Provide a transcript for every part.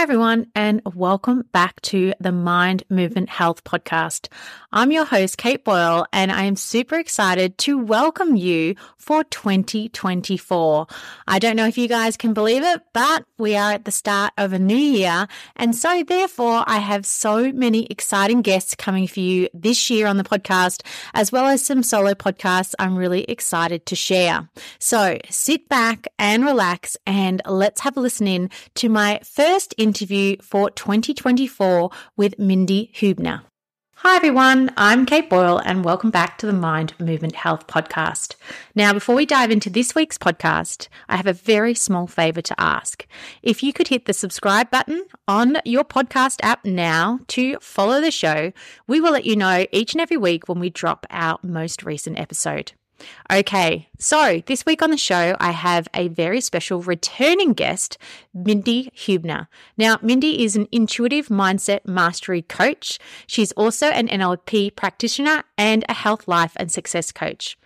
Hi, everyone, and welcome back to the Mind Movement Health Podcast. I'm your host, Kate Boyle, and I am super excited to welcome you for 2024. I don't know if you guys can believe it, but we are at the start of a new year. And so, therefore, I have so many exciting guests coming for you this year on the podcast, as well as some solo podcasts I'm really excited to share. So, sit back and relax, and let's have a listen in to my first interview for 2024 with Mindi Huebner. Hi, everyone. I'm Kate Boyle, and welcome back to the Mind Movement Health Podcast. Now, before we dive into this week's podcast, I have a very small favor to ask. If you could hit the subscribe button on your podcast app now to follow the show, we will let you know each and every week when we drop our most recent episode. Okay, so this week on the show, I have a very special returning guest, Mindi Huebner. Now, Mindi is an intuitive mindset mastery coach. She's also an NLP practitioner and a health, life, and success coach.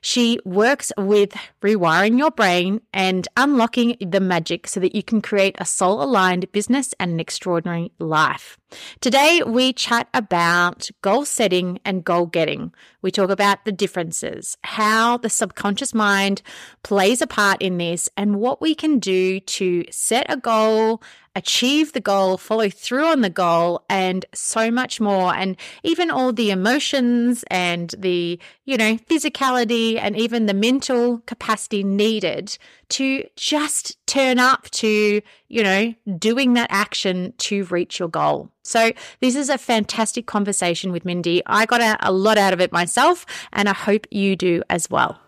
She works with rewiring your brain and unlocking the magic so that you can create a soul aligned business and an extraordinary life. Today, we chat about goal setting and goal getting. We talk about the differences, how the subconscious mind plays a part in this, and what we can do to set a goal, achieve the goal, follow through on the goal, and so much more. And even all the emotions and the, you know, physicality and even the mental capacity needed to just turn up to, you know, doing that action to reach your goal. So, this is a fantastic conversation with Mindi. I got a, a lot out of it myself, and I hope you do as well.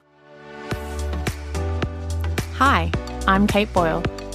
Hi, I'm Kate Boyle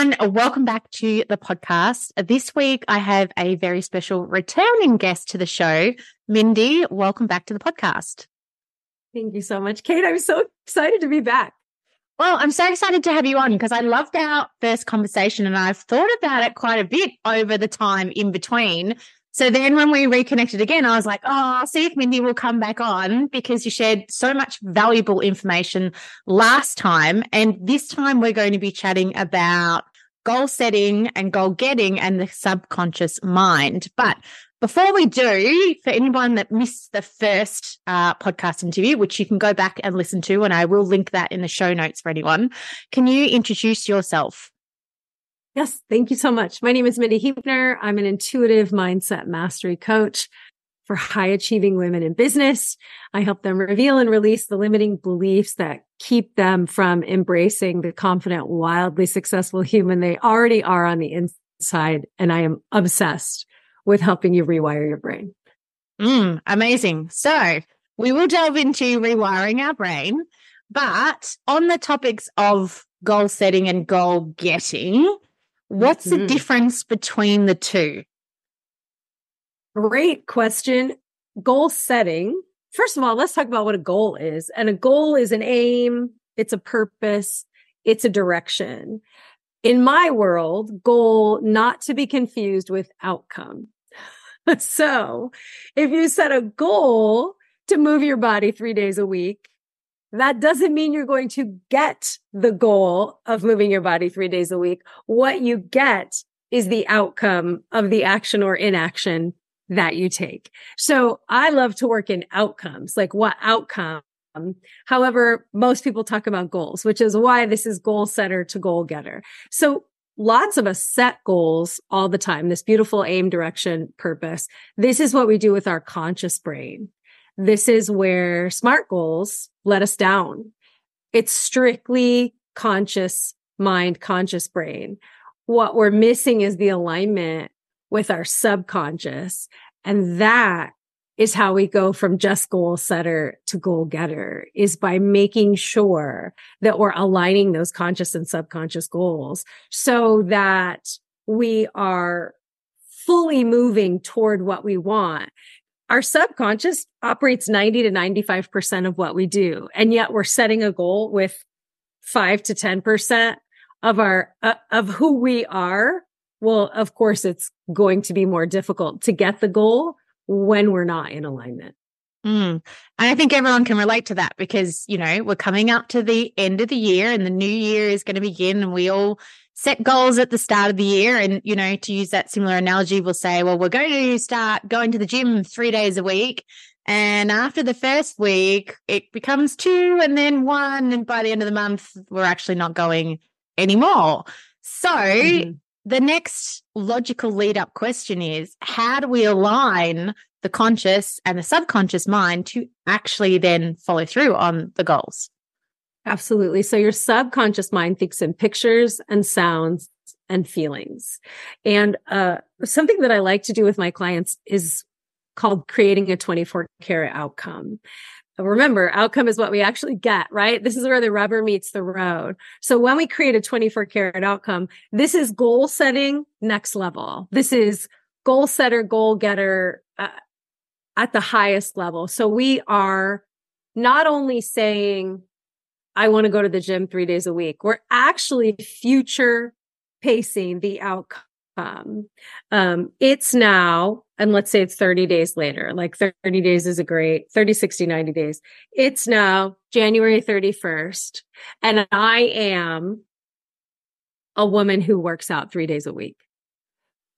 Everyone. Welcome back to the podcast. This week, I have a very special returning guest to the show. Mindi, welcome back to the podcast. Thank you so much, Kate. I'm so excited to be back. Well, I'm so excited to have you on because I loved our first conversation and I've thought about it quite a bit over the time in between. So then when we reconnected again, I was like, oh, I'll see if Mindi will come back on because you shared so much valuable information last time. And this time we're going to be chatting about goal setting and goal getting and the subconscious mind. But before we do, for anyone that missed the first uh, podcast interview, which you can go back and listen to, and I will link that in the show notes for anyone, can you introduce yourself? Yes, thank you so much. My name is Mindi Huebner. I'm an intuitive mindset mastery coach for high achieving women in business. I help them reveal and release the limiting beliefs that keep them from embracing the confident, wildly successful human they already are on the inside. And I am obsessed with helping you rewire your brain. Mm, amazing. So we will delve into rewiring our brain, but on the topics of goal setting and goal getting, What's mm-hmm. the difference between the two? Great question. Goal setting. First of all, let's talk about what a goal is. And a goal is an aim, it's a purpose, it's a direction. In my world, goal not to be confused with outcome. so if you set a goal to move your body three days a week, that doesn't mean you're going to get the goal of moving your body three days a week. What you get is the outcome of the action or inaction that you take. So I love to work in outcomes, like what outcome. However, most people talk about goals, which is why this is goal setter to goal getter. So lots of us set goals all the time, this beautiful aim, direction, purpose. This is what we do with our conscious brain. This is where smart goals let us down. It's strictly conscious mind, conscious brain. What we're missing is the alignment with our subconscious. And that is how we go from just goal setter to goal getter is by making sure that we're aligning those conscious and subconscious goals so that we are fully moving toward what we want our subconscious operates 90 to 95% of what we do. And yet we're setting a goal with five to 10% of our, uh, of who we are. Well, of course, it's going to be more difficult to get the goal when we're not in alignment. Mm. And I think everyone can relate to that because, you know, we're coming up to the end of the year and the new year is going to begin and we all set goals at the start of the year. And, you know, to use that similar analogy, we'll say, well, we're going to start going to the gym three days a week. And after the first week, it becomes two and then one. And by the end of the month, we're actually not going anymore. So mm-hmm. The next logical lead up question is how do we align the conscious and the subconscious mind to actually then follow through on the goals. Absolutely. So your subconscious mind thinks in pictures and sounds and feelings. And uh, something that I like to do with my clients is called creating a 24 karat outcome. Remember, outcome is what we actually get, right? This is where the rubber meets the road. So when we create a 24 karat outcome, this is goal setting next level. This is goal setter, goal getter, uh, at the highest level. So we are not only saying, I want to go to the gym three days a week, we're actually future pacing the outcome. Um, um, it's now, and let's say it's 30 days later, like 30 days is a great 30, 60, 90 days. It's now January 31st, and I am a woman who works out three days a week.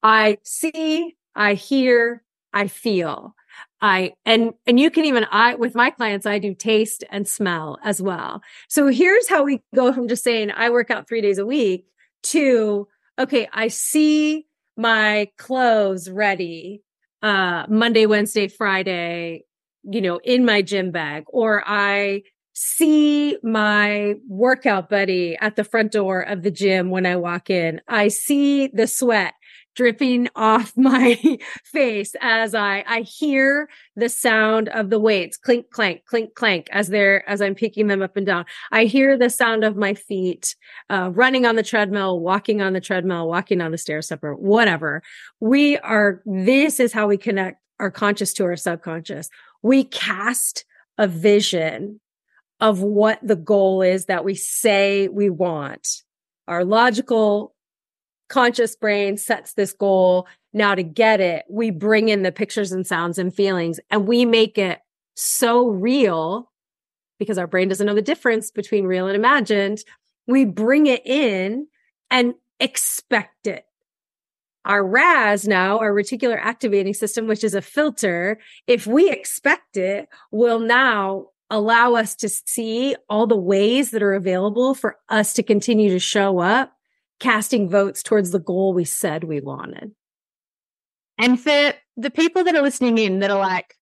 I see, I hear, I feel. I and and you can even I with my clients I do taste and smell as well. So here's how we go from just saying I work out 3 days a week to okay, I see my clothes ready uh Monday, Wednesday, Friday, you know, in my gym bag or I see my workout buddy at the front door of the gym when I walk in. I see the sweat dripping off my face as I, I hear the sound of the weights clink, clank, clink, clank as they're, as I'm picking them up and down. I hear the sound of my feet, uh, running on the treadmill, walking on the treadmill, walking on the stair step or whatever. We are, this is how we connect our conscious to our subconscious. We cast a vision of what the goal is that we say we want. Our logical conscious brain sets this goal. Now to get it, we bring in the pictures and sounds and feelings and we make it so real because our brain doesn't know the difference between real and imagined. We bring it in and expect it. Our RAS now, our reticular activating system, which is a filter, if we expect it, will now allow us to see all the ways that are available for us to continue to show up casting votes towards the goal we said we wanted. And for the people that are listening in that are like,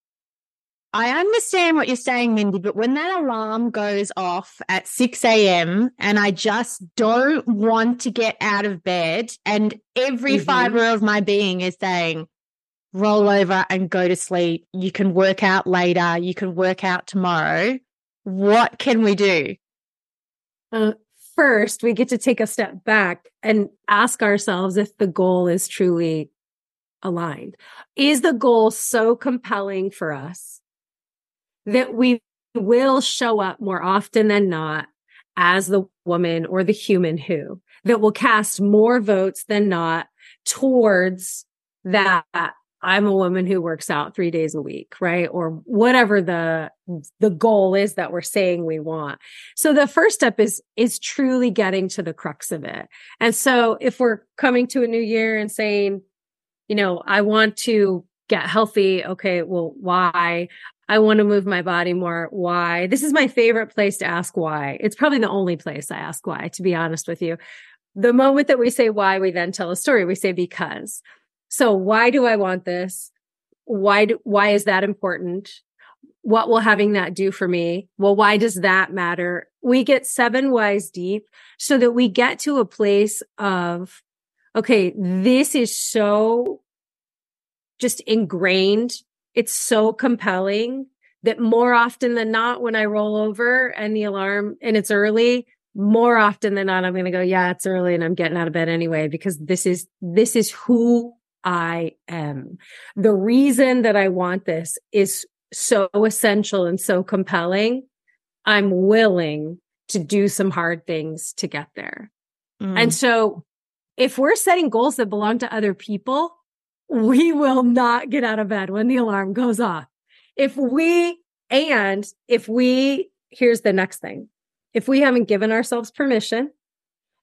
I understand what you're saying, Mindi, but when that alarm goes off at 6 a.m. and I just don't want to get out of bed, and every mm-hmm. fiber of my being is saying, roll over and go to sleep. You can work out later. You can work out tomorrow. What can we do? Uh, first, we get to take a step back and ask ourselves if the goal is truly aligned. Is the goal so compelling for us that we will show up more often than not as the woman or the human who, that will cast more votes than not towards that I'm a woman who works out three days a week, right? Or whatever the, the goal is that we're saying we want. So the first step is, is truly getting to the crux of it. And so if we're coming to a new year and saying, you know, I want to get healthy. Okay. Well, why? I want to move my body more. Why? This is my favorite place to ask why. It's probably the only place I ask why, to be honest with you. The moment that we say why, we then tell a story. We say because. So why do I want this? Why do, why is that important? What will having that do for me? Well, why does that matter? We get seven whys deep so that we get to a place of, okay, this is so just ingrained. It's so compelling that more often than not, when I roll over and the alarm and it's early, more often than not, I'm going to go, yeah, it's early and I'm getting out of bed anyway, because this is, this is who I am. The reason that I want this is so essential and so compelling. I'm willing to do some hard things to get there. Mm. And so if we're setting goals that belong to other people, we will not get out of bed when the alarm goes off. If we, and if we, here's the next thing. If we haven't given ourselves permission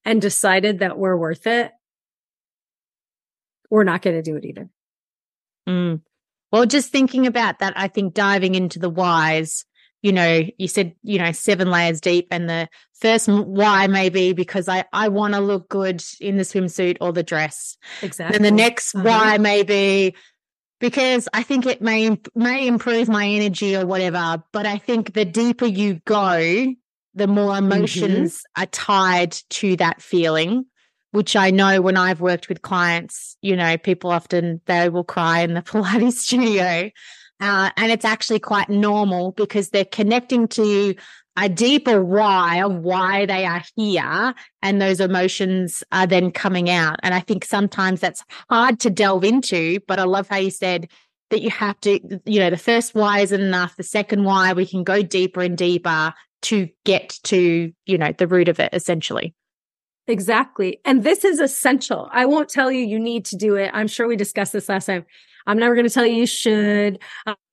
and decided that we're worth it, we're not going to do it either. Mm. Well, just thinking about that, I think diving into the whys, you know, you said, you know, seven layers deep, and the first why may be because I, I want to look good in the swimsuit or the dress. Exactly. And the next uh-huh. why may be because I think it may may improve my energy or whatever. But I think the deeper you go, the more mm-hmm. emotions mm-hmm. are tied to that feeling which I know when I've worked with clients, you know, people often they will cry in the Pilates studio. Uh, and it's actually quite normal because they're connecting to a deeper why of why they are here and those emotions are then coming out. And I think sometimes that's hard to delve into, but I love how you said that you have to, you know, the first why isn't enough. The second why we can go deeper and deeper to get to, you know, the root of it essentially. Exactly. And this is essential. I won't tell you you need to do it. I'm sure we discussed this last time. I'm never going to tell you you should.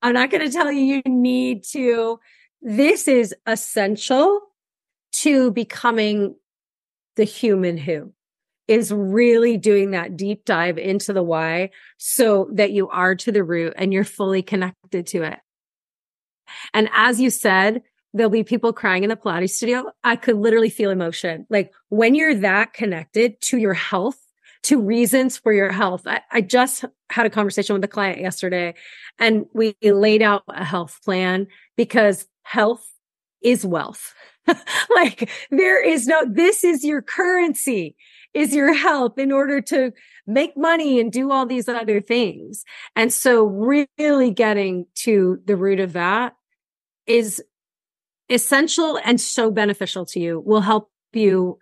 I'm not going to tell you you need to. This is essential to becoming the human who is really doing that deep dive into the why so that you are to the root and you're fully connected to it. And as you said, there'll be people crying in the Pilates studio. I could literally feel emotion. Like when you're that connected to your health, to reasons for your health. I, I just had a conversation with a client yesterday and we laid out a health plan because health is wealth. like there is no, this is your currency is your health in order to make money and do all these other things. And so really getting to the root of that is essential and so beneficial to you will help you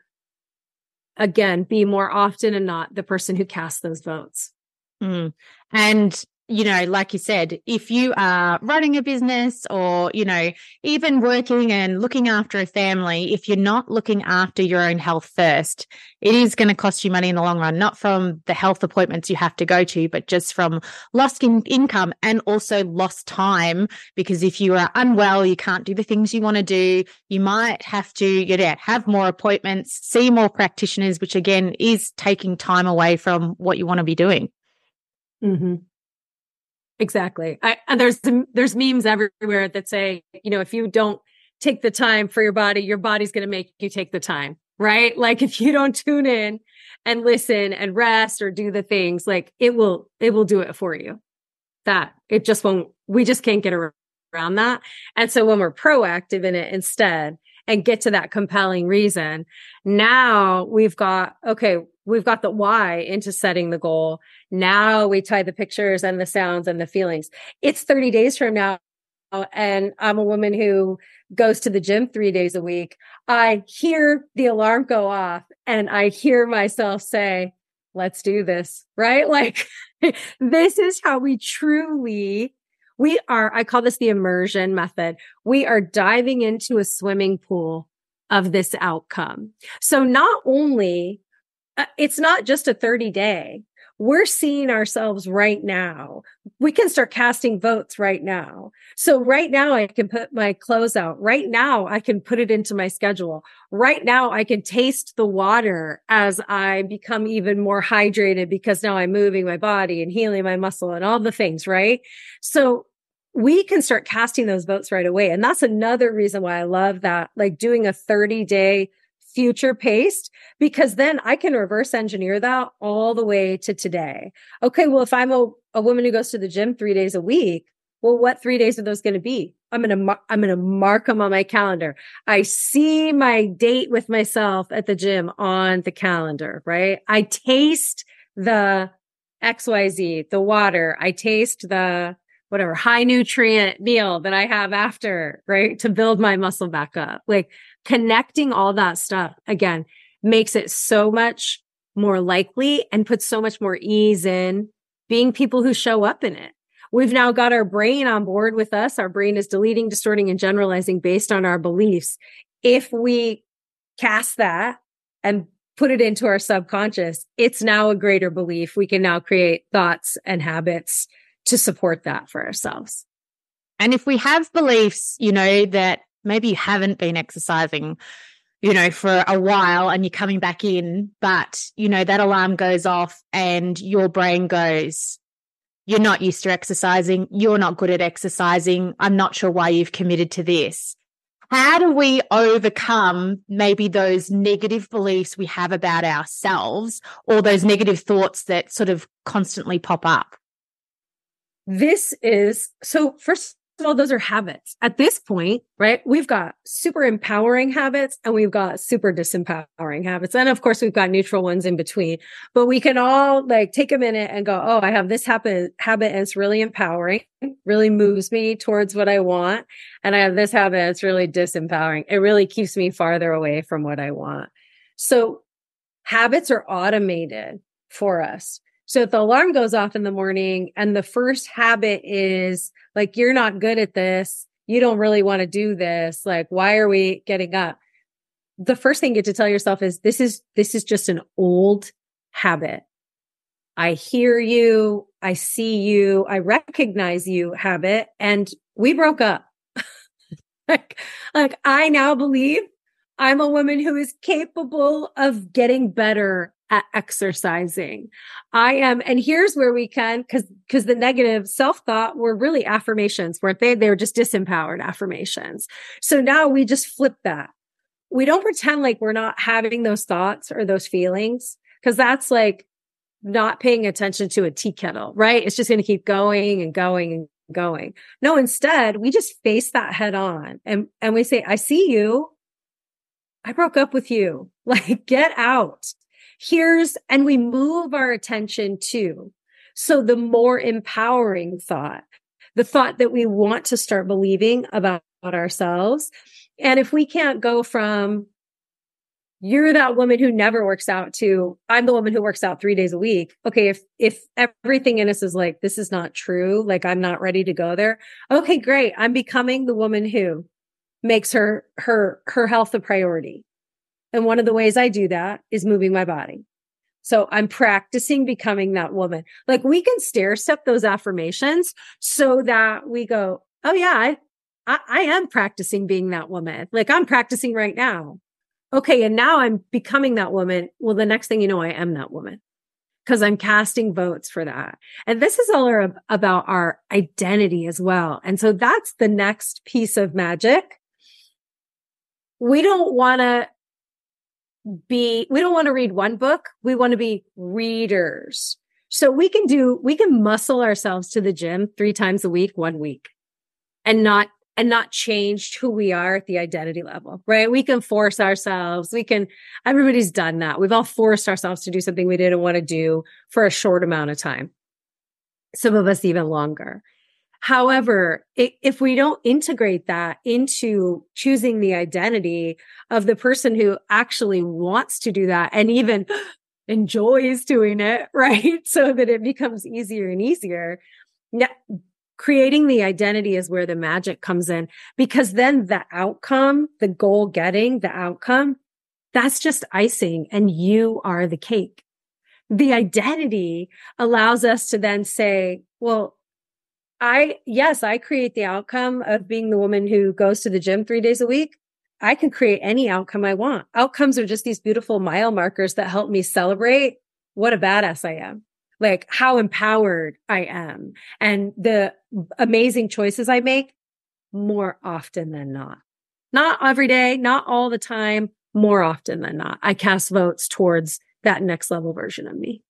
again be more often and not the person who casts those votes mm. and you know, like you said, if you are running a business or, you know, even working and looking after a family, if you're not looking after your own health first, it is going to cost you money in the long run, not from the health appointments you have to go to, but just from lost in- income and also lost time. Because if you are unwell, you can't do the things you want to do. You might have to, you know, have more appointments, see more practitioners, which again is taking time away from what you want to be doing. Mm-hmm. Exactly. I, and there's there's memes everywhere that say, you know, if you don't take the time for your body, your body's going to make you take the time, right? Like if you don't tune in and listen and rest or do the things, like it will it will do it for you. That it just won't. We just can't get around that. And so when we're proactive in it instead and get to that compelling reason, now we've got okay, we've got the why into setting the goal. Now we tie the pictures and the sounds and the feelings. It's 30 days from now. And I'm a woman who goes to the gym three days a week. I hear the alarm go off and I hear myself say, let's do this, right? Like this is how we truly we are, I call this the immersion method. We are diving into a swimming pool of this outcome. So not only Uh, it's not just a 30 day. We're seeing ourselves right now. We can start casting votes right now. So right now I can put my clothes out. Right now I can put it into my schedule. Right now I can taste the water as I become even more hydrated because now I'm moving my body and healing my muscle and all the things, right? So we can start casting those votes right away. And that's another reason why I love that, like doing a 30 day future paced because then I can reverse engineer that all the way to today. Okay. Well, if I'm a, a woman who goes to the gym three days a week, well, what three days are those going to be? I'm going to, I'm going to mark them on my calendar. I see my date with myself at the gym on the calendar, right? I taste the XYZ, the water. I taste the whatever high nutrient meal that I have after, right? To build my muscle back up. Like connecting all that stuff again makes it so much more likely and puts so much more ease in being people who show up in it. We've now got our brain on board with us. Our brain is deleting, distorting, and generalizing based on our beliefs. If we cast that and put it into our subconscious, it's now a greater belief. We can now create thoughts and habits to support that for ourselves. And if we have beliefs, you know, that maybe you haven't been exercising, you know, for a while and you're coming back in, but, you know, that alarm goes off and your brain goes, you're not used to exercising. You're not good at exercising. I'm not sure why you've committed to this. How do we overcome maybe those negative beliefs we have about ourselves or those negative thoughts that sort of constantly pop up? This is so, first all, those are habits. At this point, right? We've got super empowering habits and we've got super disempowering habits. And of course, we've got neutral ones in between, but we can all like take a minute and go, Oh, I have this habit, habit and it's really empowering, really moves me towards what I want. And I have this habit. It's really disempowering. It really keeps me farther away from what I want. So habits are automated for us. So if the alarm goes off in the morning and the first habit is like, you're not good at this. You don't really want to do this. Like, why are we getting up? The first thing you get to tell yourself is this is, this is just an old habit. I hear you. I see you. I recognize you habit. And we broke up. like, like I now believe I'm a woman who is capable of getting better exercising. I am, and here's where we can, cause, cause the negative self thought were really affirmations, weren't they? They were just disempowered affirmations. So now we just flip that. We don't pretend like we're not having those thoughts or those feelings, cause that's like not paying attention to a tea kettle, right? It's just going to keep going and going and going. No, instead we just face that head on and, and we say, I see you. I broke up with you. Like get out here's, and we move our attention to. So the more empowering thought, the thought that we want to start believing about, ourselves. And if we can't go from, you're that woman who never works out to I'm the woman who works out three days a week. Okay. If, if everything in us is like, this is not true, like I'm not ready to go there. Okay, great. I'm becoming the woman who makes her, her, her health a priority. And one of the ways I do that is moving my body. So I'm practicing becoming that woman. Like we can stair step those affirmations so that we go, Oh yeah, I, I, I am practicing being that woman. Like I'm practicing right now. Okay. And now I'm becoming that woman. Well, the next thing you know, I am that woman because I'm casting votes for that. And this is all about our identity as well. And so that's the next piece of magic. We don't want to be, we don't want to read one book. We want to be readers. So we can do, we can muscle ourselves to the gym three times a week, one week and not, and not change who we are at the identity level, right? We can force ourselves. We can, everybody's done that. We've all forced ourselves to do something we didn't want to do for a short amount of time. Some of us even longer. However, if we don't integrate that into choosing the identity of the person who actually wants to do that and even enjoys doing it, right? So that it becomes easier and easier. Now, creating the identity is where the magic comes in because then the outcome, the goal getting, the outcome, that's just icing and you are the cake. The identity allows us to then say, well, I, yes, I create the outcome of being the woman who goes to the gym three days a week. I can create any outcome I want. Outcomes are just these beautiful mile markers that help me celebrate what a badass I am, like how empowered I am and the amazing choices I make more often than not. Not every day, not all the time, more often than not. I cast votes towards that next level version of me.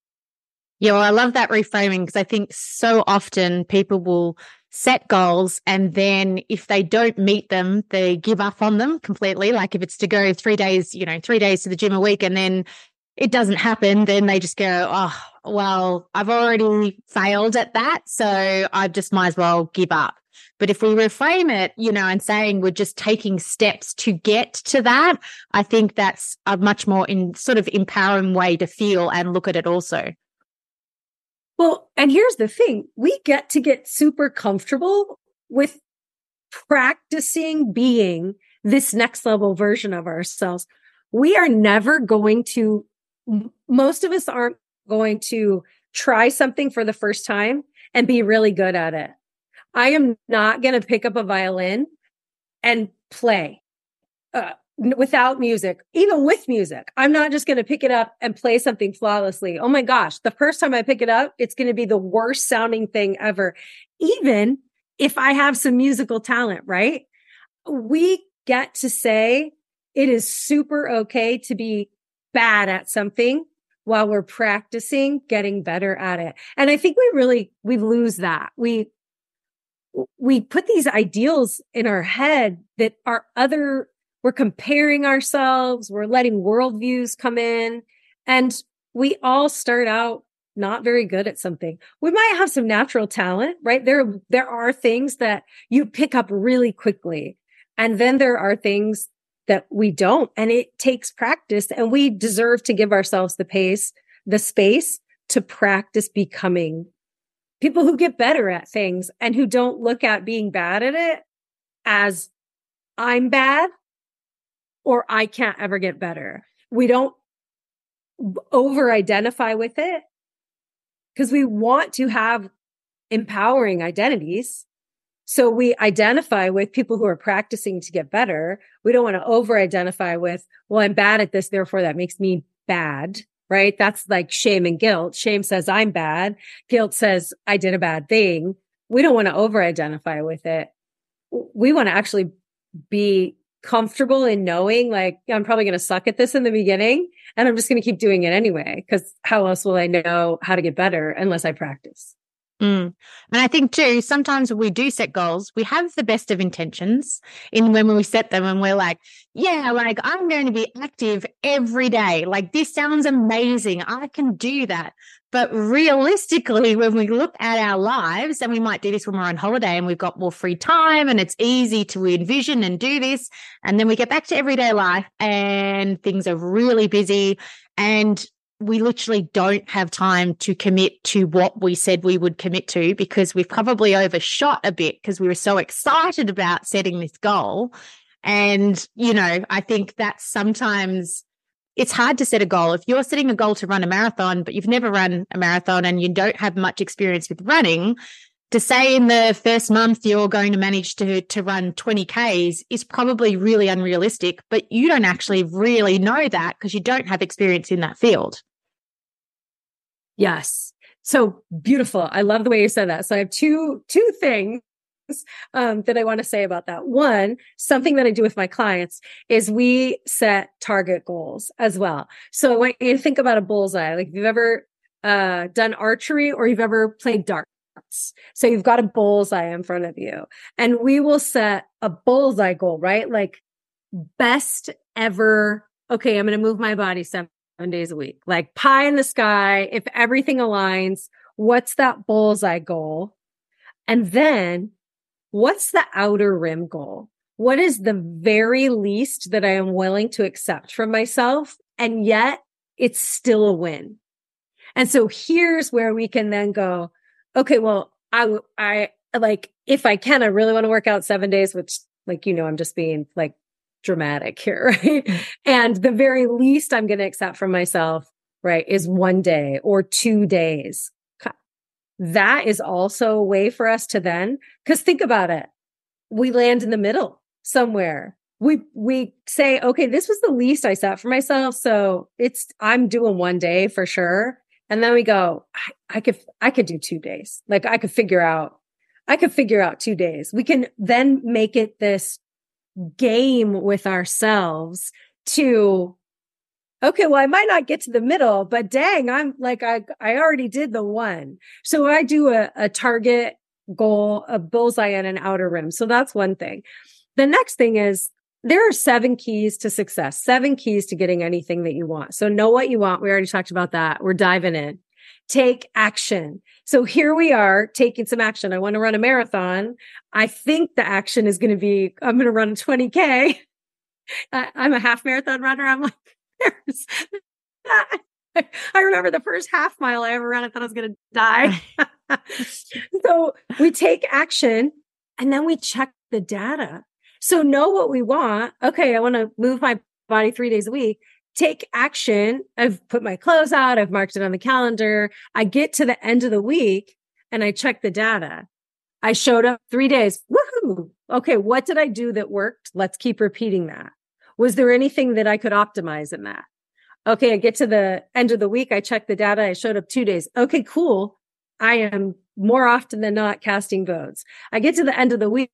Yeah, well, I love that reframing because I think so often people will set goals and then if they don't meet them, they give up on them completely. Like if it's to go three days, you know, three days to the gym a week and then it doesn't happen, then they just go, oh, well, I've already failed at that. So I just might as well give up. But if we reframe it, you know, and saying we're just taking steps to get to that, I think that's a much more in sort of empowering way to feel and look at it also. Well, and here's the thing we get to get super comfortable with practicing being this next level version of ourselves. We are never going to, most of us aren't going to try something for the first time and be really good at it. I am not going to pick up a violin and play uh, without music, even with music. I'm not just going to pick it up and play something flawlessly. Oh my gosh. The first time I pick it up, it's going to be the worst sounding thing ever. Even if I have some musical talent, right? We get to say it is super okay to be bad at something while we're practicing getting better at it. And I think we really, we lose that. We, we put these ideals in our head that are other, we're comparing ourselves, we're letting worldviews come in, and we all start out not very good at something. We might have some natural talent, right? There, there are things that you pick up really quickly. And then there are things that we don't. And it takes practice and we deserve to give ourselves the pace, the space to practice becoming people who get better at things and who don't look at being bad at it as I'm bad or I can't ever get better. We don't over identify with it because we want to have empowering identities. So we identify with people who are practicing to get better. We don't want to over identify with, well, I'm bad at this. Therefore that makes me bad. Right. That's like shame and guilt. Shame says I'm bad. Guilt says I did a bad thing. We don't want to over identify with it. We want to actually be comfortable in knowing like I'm probably going to suck at this in the beginning and I'm just going to keep doing it anyway because how else will I know how to get better unless I practice? Mm. And I think too, sometimes when we do set goals, we have the best of intentions in when we set them and we're like, yeah, like I'm going to be active every day. Like this sounds amazing. I can do that. But realistically, when we look at our lives, and we might do this when we're on holiday and we've got more free time and it's easy to envision and do this. And then we get back to everyday life and things are really busy. And we literally don't have time to commit to what we said we would commit to because we've probably overshot a bit because we were so excited about setting this goal. And, you know, I think that sometimes it's hard to set a goal. If you're setting a goal to run a marathon, but you've never run a marathon and you don't have much experience with running, to say in the first month you're going to manage to to run 20 Ks is probably really unrealistic, but you don't actually really know that because you don't have experience in that field. Yes. So beautiful. I love the way you said that. So I have two two things um, that I want to say about that. One, something that I do with my clients is we set target goals as well. So when you to think about a bullseye, like if you've ever uh, done archery or you've ever played darts, so you've got a bullseye in front of you, and we will set a bullseye goal, right? Like best ever. Okay, I'm going to move my body seven days a week, like pie in the sky. If everything aligns, what's that bullseye goal? And then what's the outer rim goal? What is the very least that I am willing to accept from myself? And yet it's still a win. And so here's where we can then go, okay, well, I, I like, if I can, I really want to work out seven days, which like, you know, I'm just being like dramatic here, right? And the very least I'm going to accept from myself, right, is one day or two days. That is also a way for us to then, because think about it. We land in the middle somewhere. We, we say, okay, this was the least I set for myself. So it's, I'm doing one day for sure. And then we go, I, I could, I could do two days. Like I could figure out, I could figure out two days. We can then make it this game with ourselves to okay well i might not get to the middle but dang i'm like i i already did the one so i do a, a target goal a bullseye and an outer rim so that's one thing the next thing is there are seven keys to success seven keys to getting anything that you want so know what you want we already talked about that we're diving in take action. So here we are taking some action. I want to run a marathon. I think the action is going to be, I'm going to run a 20K. I, am a half marathon runner. I'm like, I remember the first half mile I ever ran, I thought I was going to die. so we take action and then we check the data. So know what we want. Okay, I want to move my body three days a week. Take action. I've put my clothes out. I've marked it on the calendar. I get to the end of the week and I check the data. I showed up three days. Woohoo. Okay. What did I do that worked? Let's keep repeating that. Was there anything that I could optimize in that? Okay. I get to the end of the week. I check the data. I showed up two days. Okay, cool. I am more often than not casting votes. I get to the end of the week.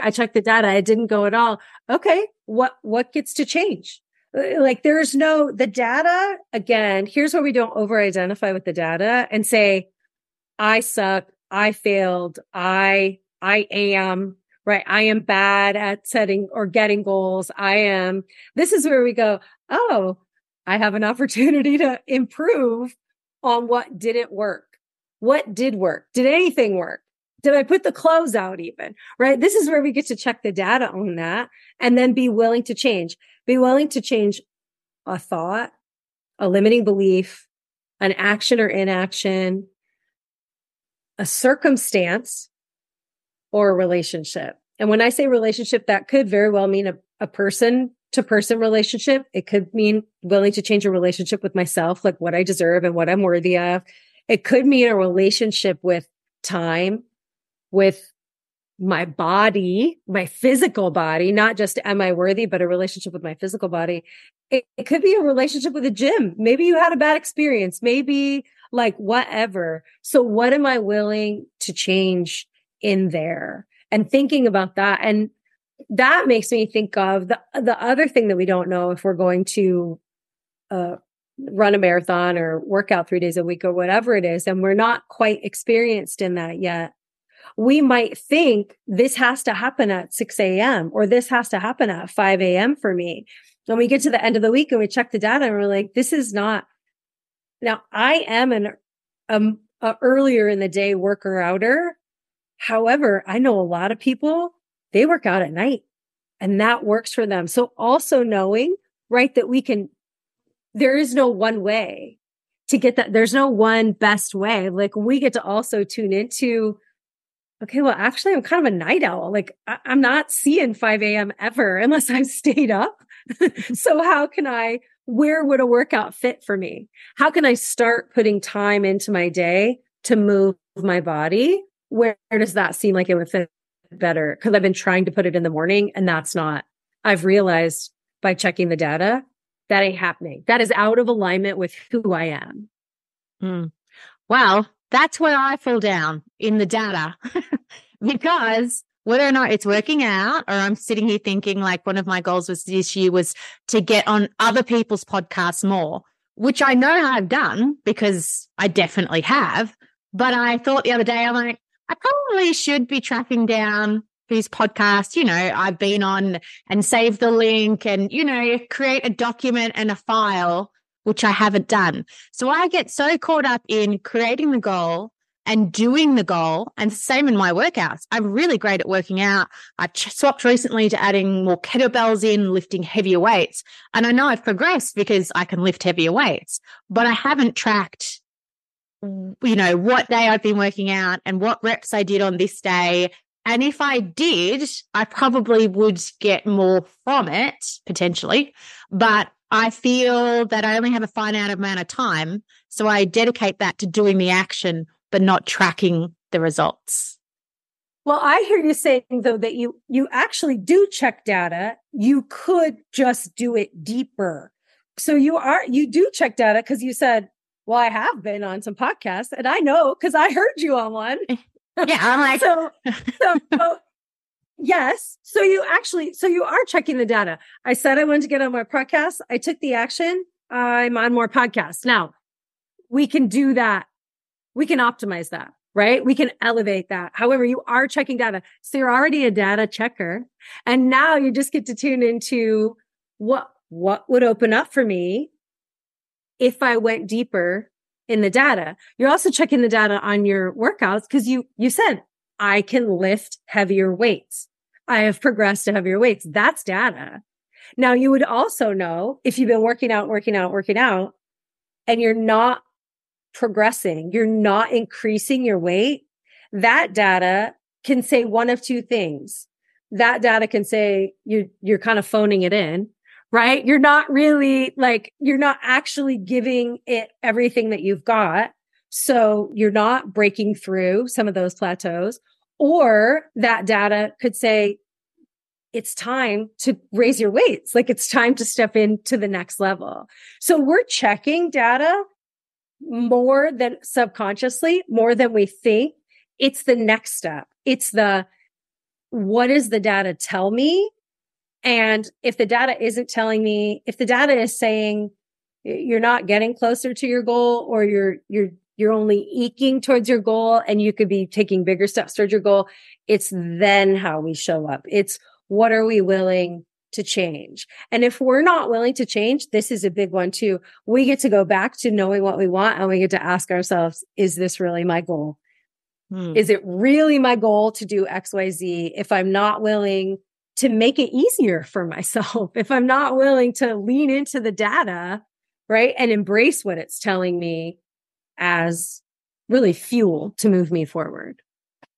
I check the data. I didn't go at all. Okay. What, what gets to change? Uh, like there's no, the data again, here's where we don't over identify with the data and say, I suck. I failed. I, I am right. I am bad at setting or getting goals. I am, this is where we go. Oh, I have an opportunity to improve on what didn't work. What did work? Did anything work? Did I put the clothes out even? Right. This is where we get to check the data on that and then be willing to change. Be willing to change a thought, a limiting belief, an action or inaction, a circumstance, or a relationship. And when I say relationship, that could very well mean a, person to person relationship. It could mean willing to change a relationship with myself, like what I deserve and what I'm worthy of. It could mean a relationship with time, with my body, my physical body, not just am I worthy, but a relationship with my physical body. It, it, could be a relationship with a gym. Maybe you had a bad experience. Maybe like whatever. So what am I willing to change in there? And thinking about that. And that makes me think of the, the other thing that we don't know if we're going to, uh, run a marathon or work out three days a week or whatever it is. And we're not quite experienced in that yet we might think this has to happen at 6 a.m. or this has to happen at 5 a.m. for me. When we get to the end of the week and we check the data and we're like, this is not. Now I am an um, earlier in the day worker outer. However, I know a lot of people, they work out at night and that works for them. So also knowing, right, that we can, there is no one way to get that. There's no one best way. Like we get to also tune into okay, well, actually, I'm kind of a night owl. Like, I- am not seeing 5 a.m. ever unless I've stayed up. so, how can I, where would a workout fit for me? How can I start putting time into my day to move my body? Where, does that seem like it would fit better? Because I've been trying to put it in the morning and that's not, I've realized by checking the data that ain't happening. That is out of alignment with who I am. Mm. Well, that's where I fall down in the data because whether or not it's working out or I'm sitting here thinking like one of my goals was this year was to get on other people's podcasts more, which I know I've done because I definitely have. But I thought the other day, I'm like, I probably should be tracking down these podcasts, you know, I've been on and save the link and, you know, create a document and a file which I haven't done. So I get so caught up in creating the goal and doing the goal. And same in my workouts. I'm really great at working out. I swapped recently to adding more kettlebells in, lifting heavier weights. And I know I've progressed because I can lift heavier weights, but I haven't tracked, you know, what day I've been working out and what reps I did on this day. And if I did, I probably would get more from it potentially, but I feel that I only have a finite amount of time. So I dedicate that to doing the action, but not tracking the results. Well, I hear you saying though that you you actually do check data. You could just do it deeper. So you are you do check data because you said, "Well, I have been on some podcasts, and I know because I heard you on one." Eh, yeah, I'm like, so, so Yes. So you actually, so you are checking the data. I said I wanted to get on more podcasts. I took the action. I'm on more podcasts. Now we can do that. We can optimize that, right? We can elevate that. However, you are checking data. So you're already a data checker. And now you just get to tune into what, what would open up for me if I went deeper in the data. You're also checking the data on your workouts because you, you said I can lift heavier weights. I have progressed to heavier weights. That's data. Now you would also know if you've been working out, working out, working out, and you're not progressing, you're not increasing your weight, that data can say one of two things. That data can say you you're kind of phoning it in, right? You're not really like you're not actually giving it everything that you've got. So you're not breaking through some of those plateaus or that data could say it's time to raise your weights. Like it's time to step into the next level. So we're checking data more than subconsciously, more than we think. It's the next step. It's the, what does the data tell me? And if the data isn't telling me, if the data is saying you're not getting closer to your goal or you're, you're, you're only eking towards your goal and you could be taking bigger steps towards your goal. It's then how we show up. It's what are we willing to change? And if we're not willing to change, this is a big one too. We get to go back to knowing what we want and we get to ask ourselves, is this really my goal? Hmm. Is it really my goal to do XYZ if I'm not willing to make it easier for myself? If I'm not willing to lean into the data, right? And embrace what it's telling me as really fuel to move me forward.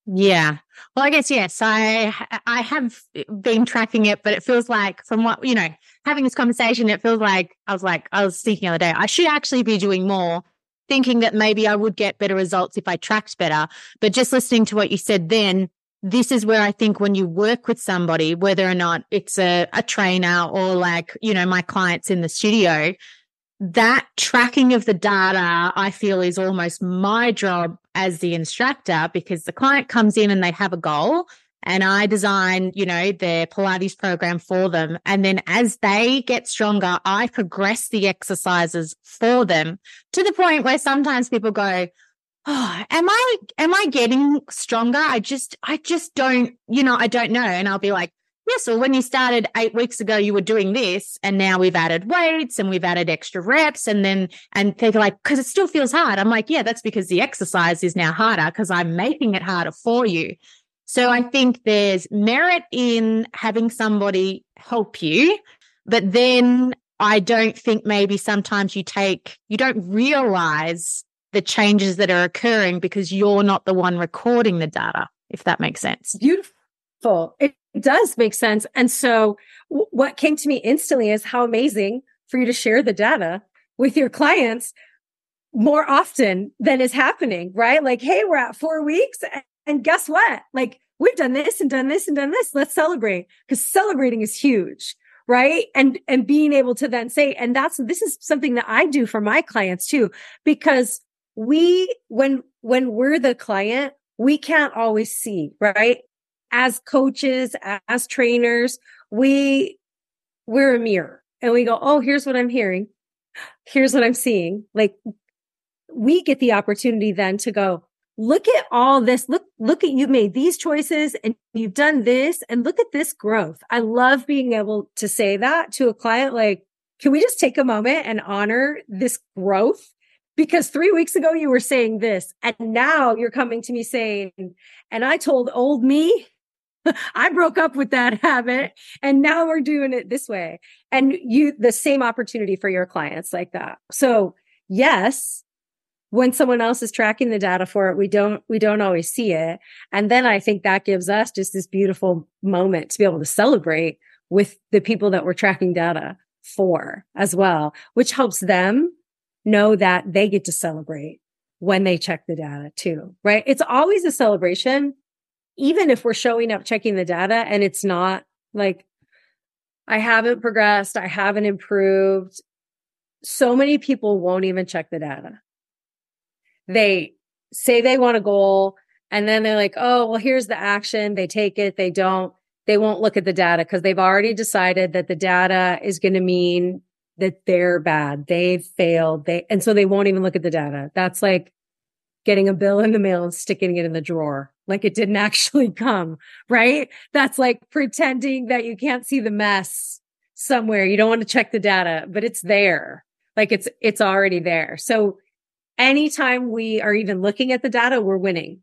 Yeah. Well, I guess yes. I I have been tracking it, but it feels like from what you know, having this conversation, it feels like I was like I was thinking the other day, I should actually be doing more, thinking that maybe I would get better results if I tracked better. But just listening to what you said then, this is where I think when you work with somebody, whether or not it's a, a trainer or like, you know, my clients in the studio, that tracking of the data, I feel is almost my job as the instructor because the client comes in and they have a goal and I design, you know, their Pilates program for them. And then as they get stronger, I progress the exercises for them to the point where sometimes people go, Oh, am I, am I getting stronger? I just, I just don't, you know, I don't know. And I'll be like, yes, well, when you started eight weeks ago, you were doing this, and now we've added weights and we've added extra reps. And then, and they're like, because it still feels hard. I'm like, yeah, that's because the exercise is now harder because I'm making it harder for you. So I think there's merit in having somebody help you, but then I don't think maybe sometimes you take, you don't realize the changes that are occurring because you're not the one recording the data, if that makes sense. Beautiful. It does make sense. And so w- what came to me instantly is how amazing for you to share the data with your clients more often than is happening, right? Like, hey, we're at four weeks and guess what? Like we've done this and done this and done this. Let's celebrate because celebrating is huge. Right. And, and being able to then say, and that's, this is something that I do for my clients too, because we, when, when we're the client, we can't always see, right? as coaches, as trainers, we, we're a mirror and we go, Oh, here's what I'm hearing. Here's what I'm seeing. Like we get the opportunity then to go, look at all this. Look, look at you've made these choices and you've done this and look at this growth. I love being able to say that to a client. Like, can we just take a moment and honor this growth? Because three weeks ago you were saying this and now you're coming to me saying, and I told old me I broke up with that habit and now we're doing it this way. And you, the same opportunity for your clients like that. So yes, when someone else is tracking the data for it, we don't, we don't always see it. And then I think that gives us just this beautiful moment to be able to celebrate with the people that we're tracking data for as well, which helps them know that they get to celebrate when they check the data too, right? It's always a celebration even if we're showing up checking the data and it's not like I haven't progressed, I haven't improved, so many people won't even check the data. They say they want a goal and then they're like, oh, well, here's the action. They take it, they don't, they won't look at the data because they've already decided that the data is going to mean that they're bad. They've failed. They, and so they won't even look at the data. That's like getting a bill in the mail and sticking it in the drawer like it didn't actually come, right? That's like pretending that you can't see the mess somewhere. You don't want to check the data, but it's there. Like it's, it's already there. So anytime we are even looking at the data, we're winning.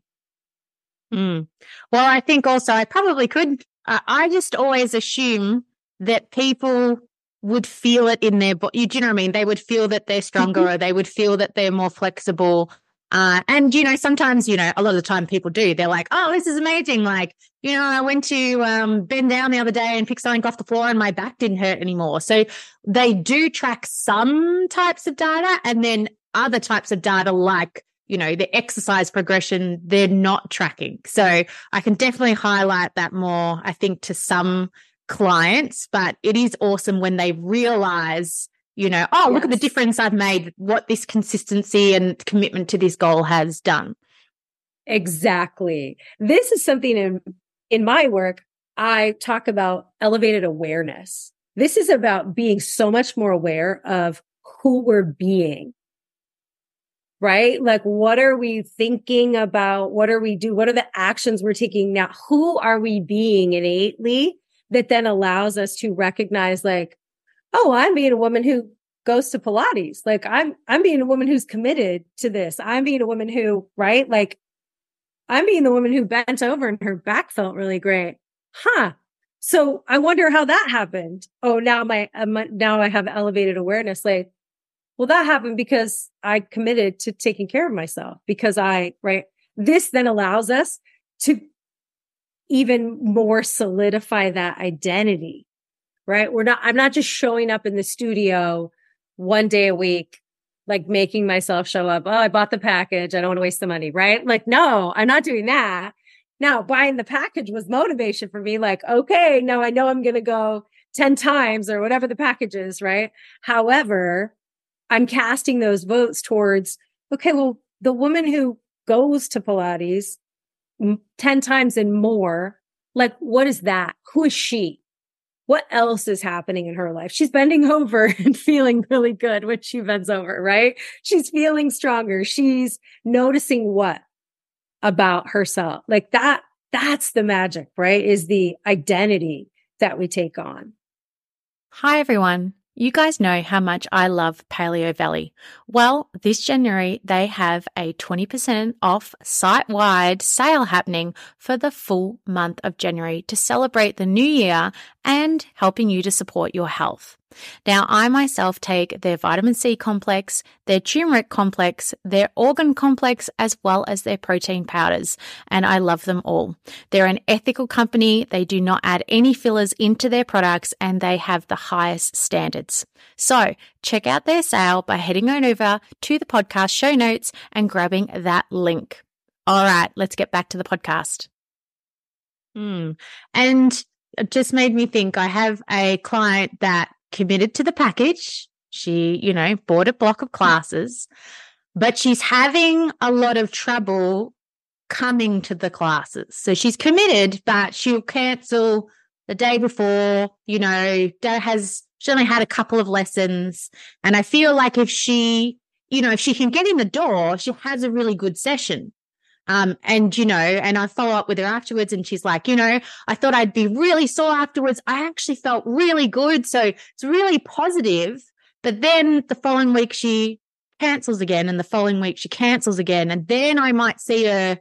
Mm. Well, I think also I probably could. I just always assume that people would feel it in their body. Do you know what I mean? They would feel that they're stronger Mm-hmm. or they would feel that they're more flexible. Uh, and you know, sometimes, you know, a lot of the time people do. They're like, "Oh, this is amazing!" Like, you know, I went to um, bend down the other day and pick something off the floor, and my back didn't hurt anymore. So they do track some types of data, and then other types of data, like you know, the exercise progression, they're not tracking. So I can definitely highlight that more. I think to some clients, but it is awesome when they realize you know, oh, look at the difference I've made, what this consistency and commitment to this goal has done. Exactly. This is something in in my work I talk about elevated awareness. This is about being so much more aware of who we're being. Right? Like what are we thinking about? What are we do? What are the actions we're taking now? Who are we being innately that then allows us to recognize like oh, I'm being a woman who goes to Pilates. Like I'm, I'm being a woman who's committed to this. I'm being a woman who, right? Like I'm being the woman who bent over and her back felt really great. Huh. So I wonder how that happened. Oh, now my, um, now I have elevated awareness. Like, well, that happened because I committed to taking care of myself because I, right. This then allows us to even more solidify that identity right? We're not, I'm not just showing up in the studio one day a week, like making myself show up. Oh, I bought the package. I don't want to waste the money, right? Like, no, I'm not doing that. Now, buying the package was motivation for me. Like, okay, now I know I'm going to go 10 times or whatever the package is, right? However, I'm casting those votes towards, okay, well, the woman who goes to Pilates 10 times and more, like, what is that? Who is she? what else is happening in her life? She's bending over and feeling really good when she bends over, right? She's feeling stronger. She's noticing what about herself? Like that, that's the magic, right? Is the identity that we take on. Hi, everyone. You guys know how much I love Paleovalley. Well, this January, they have a 20% off site wide sale happening for the full month of January to celebrate the new year and helping you to support your health. Now, I myself take their vitamin C complex, their turmeric complex, their organ complex, as well as their protein powders, and I love them all. They're an ethical company. They do not add any fillers into their products and they have the highest standards. So check out their sale by heading on over to the podcast show notes and grabbing that link. All right, let's get back to the podcast. Hmm. And it just made me think I have a client that committed to the package. She, you know, bought a block of classes, but she's having a lot of trouble coming to the classes. So she's committed, but she'll cancel the day before, you know, has she only had a couple of lessons. And I feel like if she, you know, if she can get in the door, she has a really good session. Um, and you know, and I follow up with her afterwards, and she's like, you know, I thought I'd be really sore afterwards. I actually felt really good. So it's really positive. But then the following week she cancels again, and the following week she cancels again. And then I might see her,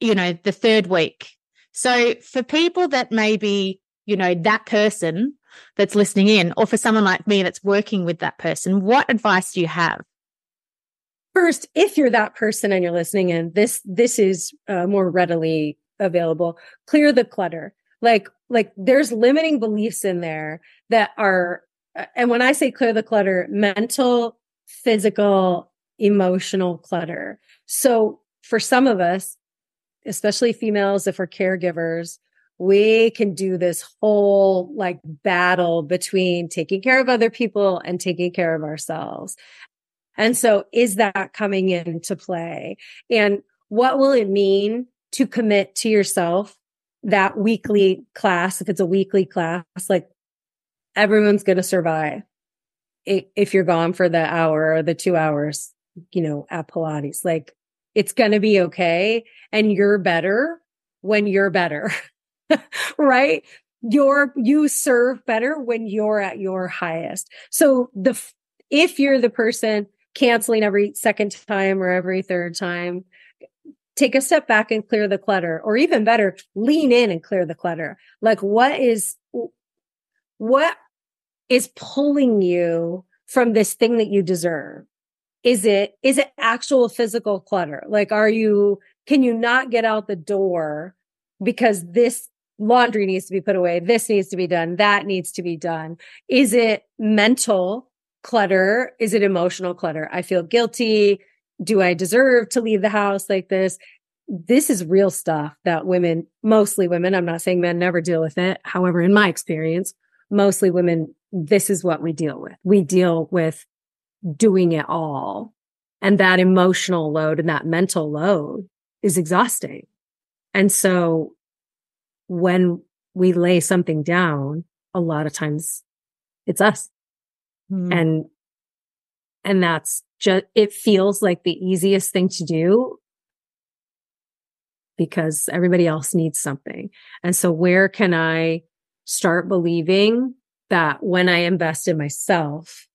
you know, the third week. So for people that maybe, you know, that person that's listening in, or for someone like me that's working with that person, what advice do you have? First, if you're that person and you're listening in, this, this is uh, more readily available. Clear the clutter. Like, like there's limiting beliefs in there that are, uh, and when I say clear the clutter, mental, physical, emotional clutter. So for some of us, especially females, if we're caregivers, we can do this whole like battle between taking care of other people and taking care of ourselves. And so is that coming into play? And what will it mean to commit to yourself that weekly class? If it's a weekly class, like everyone's going to survive if you're gone for the hour or the two hours, you know, at Pilates, like it's going to be okay. And you're better when you're better, right? You're, you serve better when you're at your highest. So the, if you're the person canceling every second time or every third time, take a step back and clear the clutter, or even better, lean in and clear the clutter. Like what is, what is pulling you from this thing that you deserve? Is it, is it actual physical clutter? Like, are you, can you not get out the door because this laundry needs to be put away? This needs to be done. That needs to be done. Is it mental clutter? Is it emotional clutter? I feel guilty. Do I deserve to leave the house like this? This is real stuff that women, mostly women, I'm not saying men never deal with it. However, in my experience, mostly women, this is what we deal with. We deal with doing it all. And that emotional load and that mental load is exhausting. And so when we lay something down, a lot of times it's us. Mm. And, and that's just, it feels like the easiest thing to do because everybody else needs something. And so where can I start believing that when I invest in myself,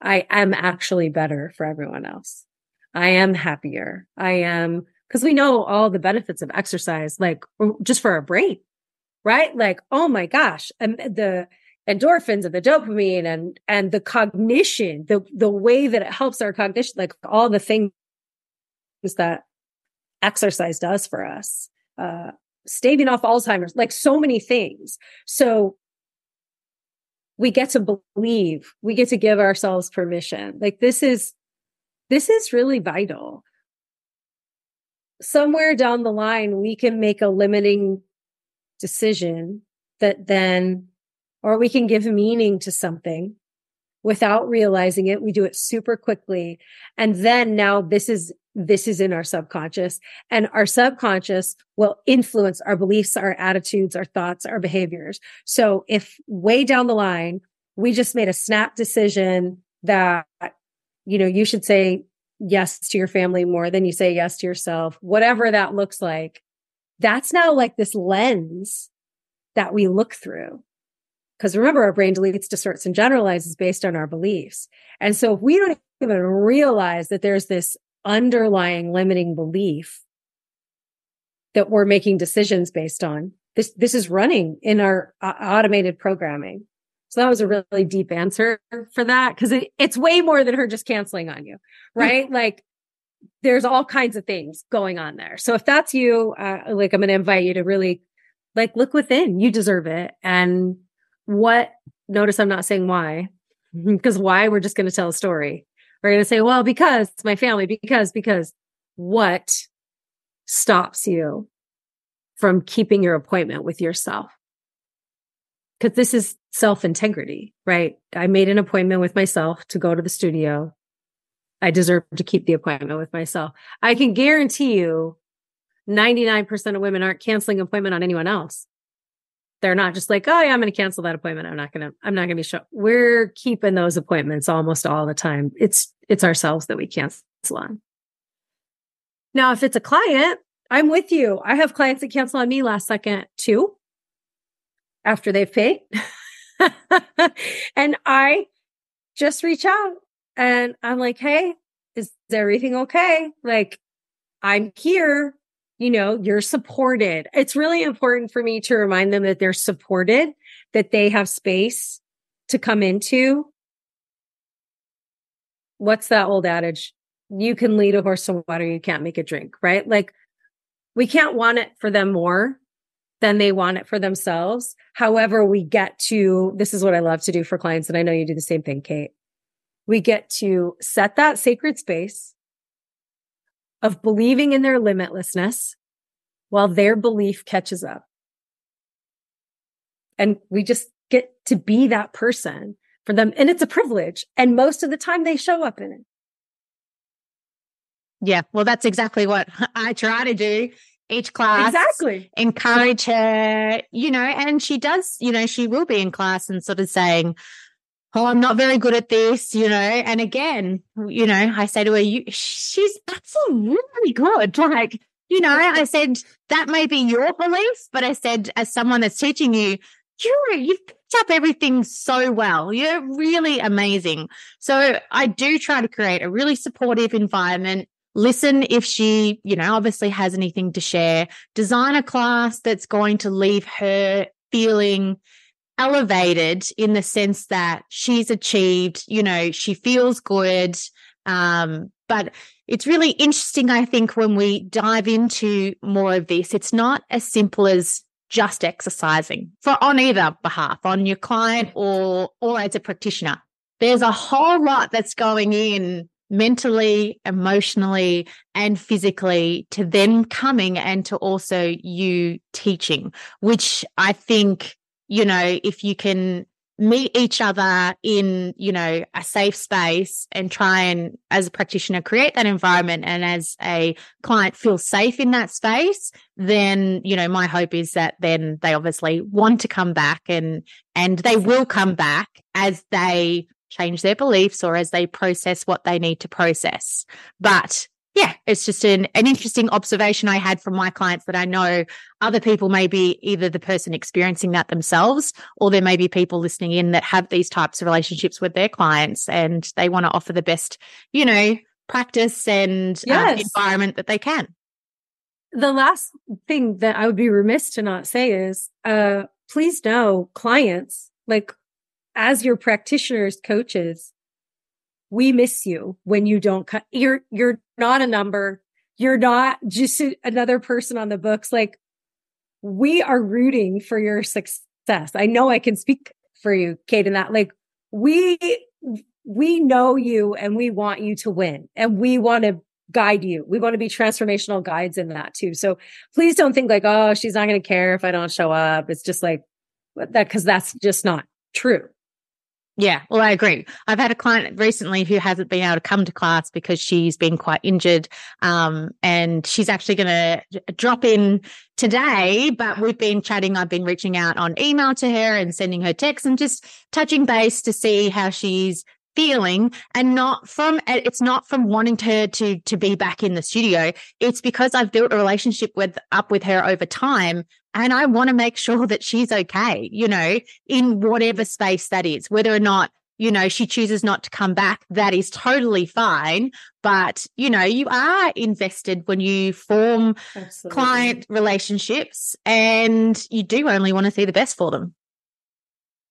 I am actually better for everyone else. I am happier. I am because we know all the benefits of exercise, like just for our brain, right? Like, oh my gosh, the endorphins and the dopamine and and the cognition, the the way that it helps our cognition, like all the things that exercise does for us, uh, staving off Alzheimer's, like so many things. So we get to believe, we get to give ourselves permission. Like this is, this is really vital. Somewhere down the line, we can make a limiting decision that then, or we can give meaning to something without realizing it. We do it super quickly. And then now this is this is in our subconscious and our subconscious will influence our beliefs, our attitudes, our thoughts, our behaviors. So if way down the line, we just made a snap decision that, you know, you should say yes to your family more than you say yes to yourself, whatever that looks like. That's now like this lens that we look through. Because remember, our brain deletes, distorts, and generalizes based on our beliefs. And so if we don't even realize that there's this underlying limiting belief that we're making decisions based on. This, this is running in our uh, automated programming. So that was a really deep answer for that because it, it's way more than her just canceling on you, right? like there's all kinds of things going on there. So if that's you, uh, like I'm going to invite you to really like look within. You deserve it. And what, notice I'm not saying why, because why we're just going to tell a story. We're going to say, well, because my family, because, because what stops you from keeping your appointment with yourself? Because this is self integrity, right? I made an appointment with myself to go to the studio. I deserve to keep the appointment with myself. I can guarantee you 99% of women aren't canceling appointment on anyone else. They're not just like, oh yeah, I'm going to cancel that appointment. I'm not going to, I'm not going to be sure. We're keeping those appointments almost all the time. It's, it's ourselves that we cancel on. Now, if it's a client, I'm with you. I have clients that cancel on me last second too, after they've paid. and I just reach out and I'm like, Hey, is everything okay? Like, I'm here you know, you're supported. It's really important for me to remind them that they're supported, that they have space to come into. What's that old adage? You can lead a horse to water, you can't make it drink, right? Like we can't want it for them more than they want it for themselves. However, we get to, this is what I love to do for clients. And I know you do the same thing, Kate. We get to set that sacred space of believing in their limitlessness while their belief catches up. And we just get to be that person for them. And it's a privilege. And most of the time they show up in it. Yeah. Well, that's exactly what I try to do each class. Exactly. Encourage her, you know, and she does, you know, she will be in class and sort of saying, oh, I'm not very good at this, you know. And again, you know, I say to her, you, she's absolutely good. Like, you know, I said that may be your belief, but I said, as someone that's teaching you, you you've picked up everything so well. You're really amazing. So I do try to create a really supportive environment. Listen if she, you know, obviously has anything to share. Design a class that's going to leave her feeling elevated in the sense that she's achieved, you know, she feels good. Um, but it's really interesting, I think, when we dive into more of this, it's not as simple as just exercising for on either behalf, on your client or or as a practitioner. There's a whole lot that's going in mentally, emotionally, and physically to them coming and to also you teaching, which I think, you know, if you can meet each other in, you know, a safe space and try and, as a practitioner, create that environment and as a client feel safe in that space, then, you know, my hope is that then they obviously want to come back and, and they will come back as they change their beliefs or as they process what they need to process. But yeah, it's just an, an interesting observation I had from my clients that I know other people may be either the person experiencing that themselves, or there may be people listening in that have these types of relationships with their clients and they want to offer the best, you know, practice and um, yes. environment that they can. The last thing that I would be remiss to not say is, uh, please know clients, like as your practitioners, coaches, we miss you when you don't cut. You're, you're not a number. You're not just another person on the books. Like we are rooting for your success. I know I can speak for you, Kate, in that like we, we know you and we want you to win and we want to guide you. We want to be transformational guides in that too. So please don't think like, oh, she's not going to care if I don't show up. It's just like that because that's just not true. Yeah, well, I agree. I've had a client recently who hasn't been able to come to class because she's been quite injured. Um, and she's actually going to drop in today, but we've been chatting. I've been reaching out on email to her and sending her texts and just touching base to see how she's feeling and not from it's not from wanting her to to be back in the studio it's because i've built a relationship with up with her over time and I want to make sure that she's okay, you know, in whatever space that is, whether or not, you know, she chooses not to come back, that is totally fine. But, you know, you are invested when you form Absolutely. client relationships and you do only want to see the best for them.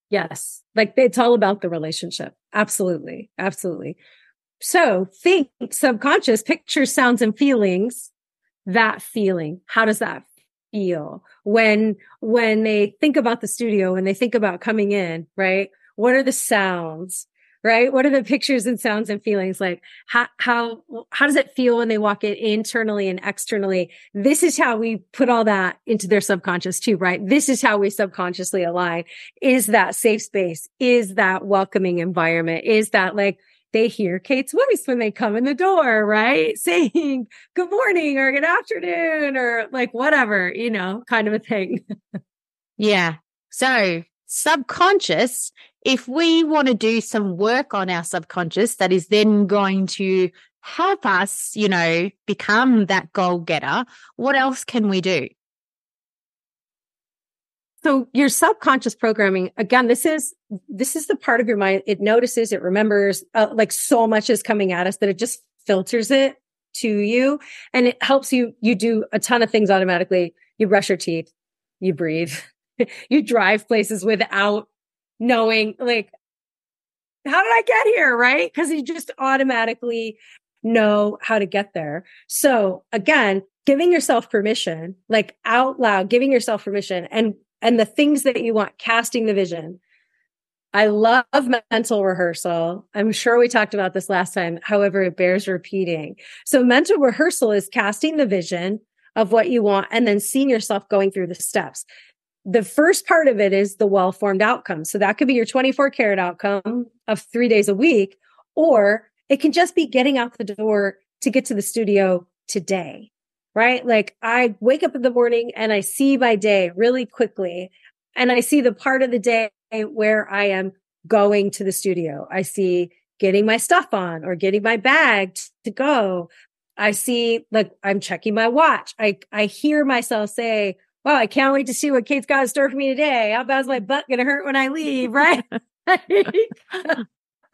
Yes. Like it's all about the relationship. Absolutely. Absolutely. So think subconscious pictures, sounds, and feelings. That feeling. How does that feel when when they think about the studio when they think about coming in right? What are the sounds right? What are the pictures and sounds and feelings? Like how how how does it feel when they walk in internally and externally? This is how we put all that into their subconscious too right? This is how we subconsciously align. Is that safe space? Is that welcoming environment? Is that like they hear Kate's voice when they come in the door, right? Saying good morning or good afternoon or like whatever, you know, kind of a thing. yeah. So subconscious, if we want to do some work on our subconscious that is then going to help us, you know, become that goal getter, what else can we do? So your subconscious programming, again, this is, this is the part of your mind. It notices, it remembers, uh, like so much is coming at us that it just filters it to you and it helps you, you do a ton of things automatically. You brush your teeth, you breathe, you drive places without knowing like, how did I get here? Right. Cause you just automatically know how to get there. So again, giving yourself permission, like out loud, giving yourself permission and and the things that you want, casting the vision. I love mental rehearsal. I'm sure we talked about this last time. However, it bears repeating. So mental rehearsal is casting the vision of what you want and then seeing yourself going through the steps. The first part of it is the well formed outcome. So that could be your 24 karat outcome of three days a week, or it can just be getting out the door to get to the studio today right? Like I wake up in the morning and I see my day really quickly and I see the part of the day where I am going to the studio. I see getting my stuff on or getting my bag to go. I see like I'm checking my watch. I, I hear myself say, wow, I can't wait to see what Kate's got in store for me today. How bad's my butt going to hurt when I leave? Right.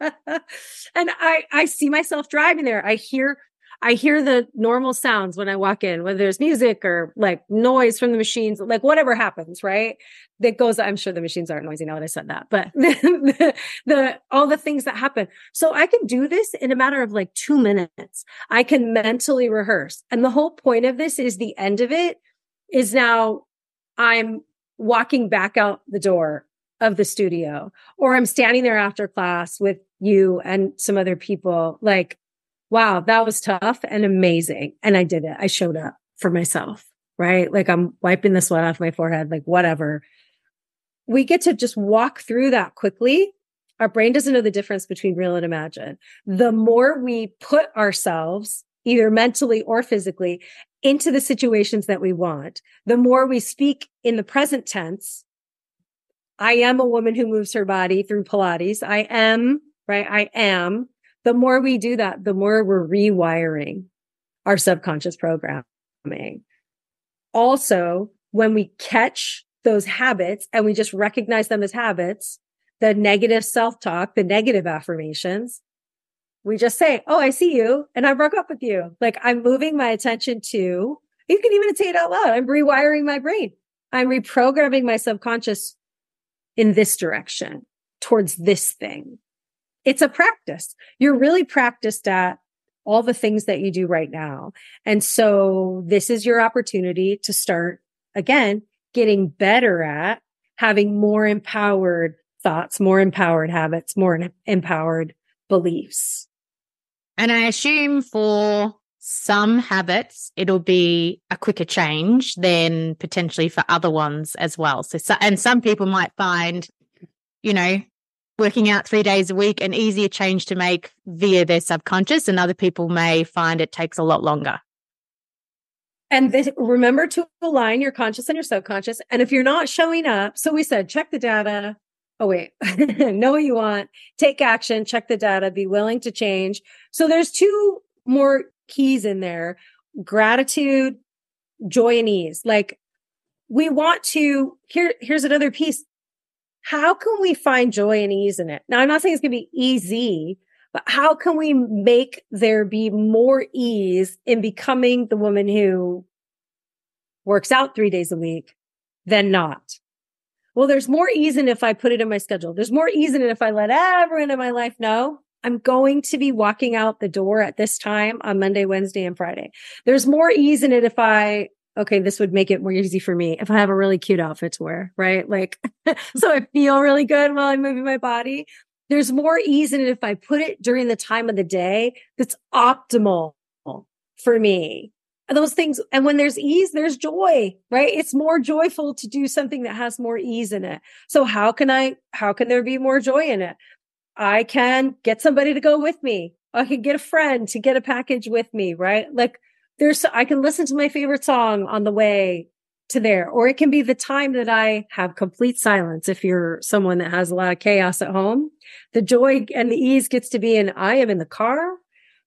and I, I see myself driving there. I hear I hear the normal sounds when I walk in, whether there's music or like noise from the machines, like whatever happens, right? That goes, I'm sure the machines aren't noisy now that I said that, but the, the, all the things that happen. So I can do this in a matter of like two minutes. I can mentally rehearse. And the whole point of this is the end of it is now I'm walking back out the door of the studio or I'm standing there after class with you and some other people like wow, that was tough and amazing. And I did it. I showed up for myself, right? Like I'm wiping the sweat off my forehead, like whatever. We get to just walk through that quickly. Our brain doesn't know the difference between real and imagine. The more we put ourselves, either mentally or physically, into the situations that we want, the more we speak in the present tense. I am a woman who moves her body through Pilates. I am, right? I am the more we do that, the more we're rewiring our subconscious programming. Also, when we catch those habits and we just recognize them as habits, the negative self talk, the negative affirmations, we just say, Oh, I see you. And I broke up with you. Like I'm moving my attention to, you can even say it out loud. I'm rewiring my brain. I'm reprogramming my subconscious in this direction towards this thing it's a practice. You're really practiced at all the things that you do right now. And so this is your opportunity to start again, getting better at having more empowered thoughts, more empowered habits, more empowered beliefs. And I assume for some habits, it'll be a quicker change than potentially for other ones as well. So, so and some people might find, you know, working out three days a week an easier change to make via their subconscious, and other people may find it takes a lot longer. And this, remember to align your conscious and your subconscious. And if you're not showing up, so we said check the data. Oh, wait, know what you want, take action, check the data, be willing to change. So there's two more keys in there gratitude, joy, and ease. Like we want to, here, here's another piece how can we find joy and ease in it? Now, I'm not saying it's going to be easy, but how can we make there be more ease in becoming the woman who works out three days a week than not? Well, there's more ease in if I put it in my schedule. There's more ease in it if I let everyone in my life know I'm going to be walking out the door at this time on Monday, Wednesday, and Friday. There's more ease in it if I okay, this would make it more easy for me if I have a really cute outfit to wear, right? Like, so I feel really good while I'm moving my body. There's more ease in it if I put it during the time of the day that's optimal for me. Those things. And when there's ease, there's joy, right? It's more joyful to do something that has more ease in it. So how can I, how can there be more joy in it? I can get somebody to go with me. I can get a friend to get a package with me, right? Like there's, I can listen to my favorite song on the way to there, or it can be the time that I have complete silence. If you're someone that has a lot of chaos at home, the joy and the ease gets to be in, I am in the car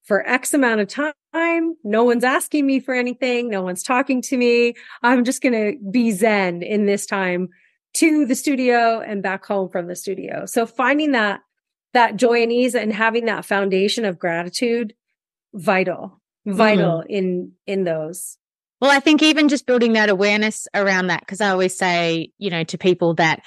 for X amount of time. No one's asking me for anything. No one's talking to me. I'm just going to be Zen in this time to the studio and back home from the studio. So finding that, that joy and ease and having that foundation of gratitude, vital vital mm-hmm. in in those. Well i think even just building that awareness around that because i always say you know to people that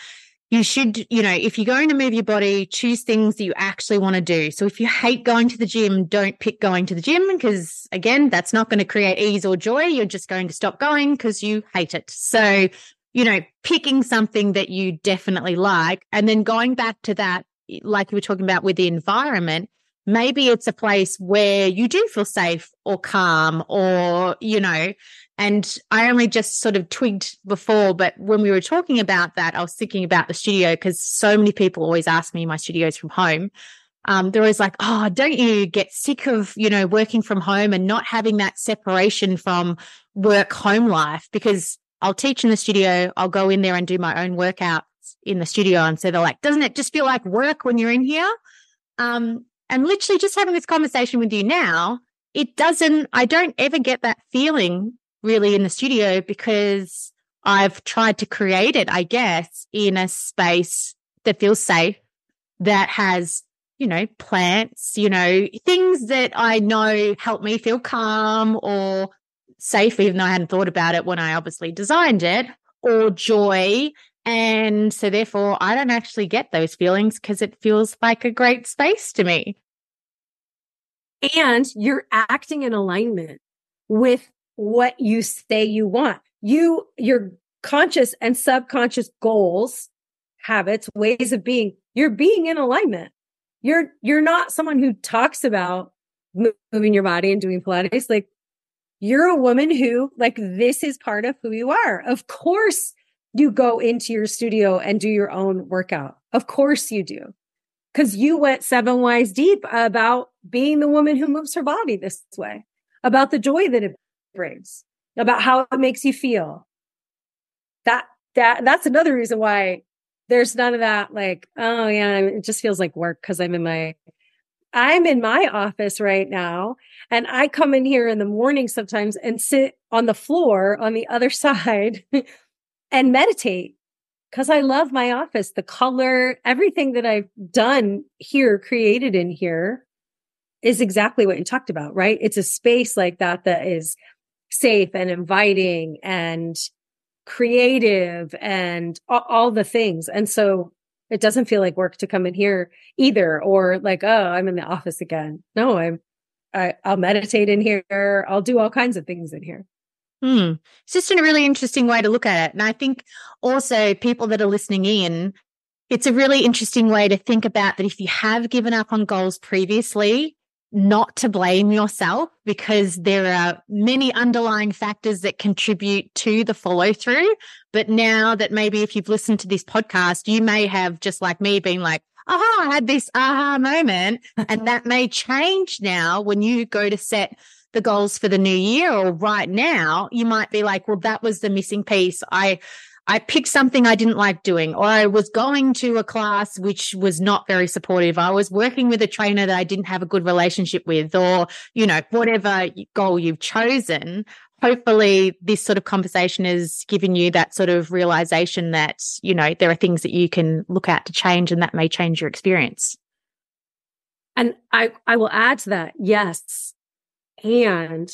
you should you know if you're going to move your body choose things that you actually want to do. So if you hate going to the gym don't pick going to the gym because again that's not going to create ease or joy. You're just going to stop going because you hate it. So you know picking something that you definitely like and then going back to that like you were talking about with the environment maybe it's a place where you do feel safe or calm or, you know, and I only just sort of twigged before, but when we were talking about that, I was thinking about the studio because so many people always ask me my studios from home. Um, they're always like, oh, don't you get sick of, you know, working from home and not having that separation from work home life? Because I'll teach in the studio, I'll go in there and do my own workouts in the studio. And so they're like, doesn't it just feel like work when you're in here? Um, and literally just having this conversation with you now, it doesn't, I don't ever get that feeling really in the studio because I've tried to create it, I guess, in a space that feels safe, that has you know, plants, you know, things that I know help me feel calm or safe, even though I hadn't thought about it when I obviously designed it, or joy. And so therefore I don't actually get those feelings because it feels like a great space to me. And you're acting in alignment with what you say you want. You, your conscious and subconscious goals, habits, ways of being, you're being in alignment. You're, you're not someone who talks about moving your body and doing Pilates. Like you're a woman who like this is part of who you are. Of course you go into your studio and do your own workout. Of course you do. Cause you went seven whys deep about being the woman who moves her body this way, about the joy that it brings, about how it makes you feel. That, that, that's another reason why there's none of that like, oh yeah, it just feels like work because I'm in my I'm in my office right now and I come in here in the morning sometimes and sit on the floor on the other side and meditate because I love my office, the color, everything that I've done here, created in here is exactly what you talked about, right? It's a space like that that is safe and inviting and creative and all, the things. And so it doesn't feel like work to come in here either, or like, oh, I'm in the office again. No, I'm, I, I'll meditate in here. I'll do all kinds of things in here. Hmm. It's just a really interesting way to look at it. And I think also people that are listening in, it's a really interesting way to think about that if you have given up on goals previously, not to blame yourself because there are many underlying factors that contribute to the follow through. But now that maybe if you've listened to this podcast, you may have just like me been like, aha, I had this aha moment. and that may change now when you go to set the goals for the new year or right now, you might be like, well, that was the missing piece. I, I picked something I didn't like doing, or I was going to a class which was not very supportive. I was working with a trainer that I didn't have a good relationship with, or, you know, whatever goal you've chosen. Hopefully, this sort of conversation has given you that sort of realization that, you know, there are things that you can look at to change and that may change your experience. And I, I will add to that. Yes. And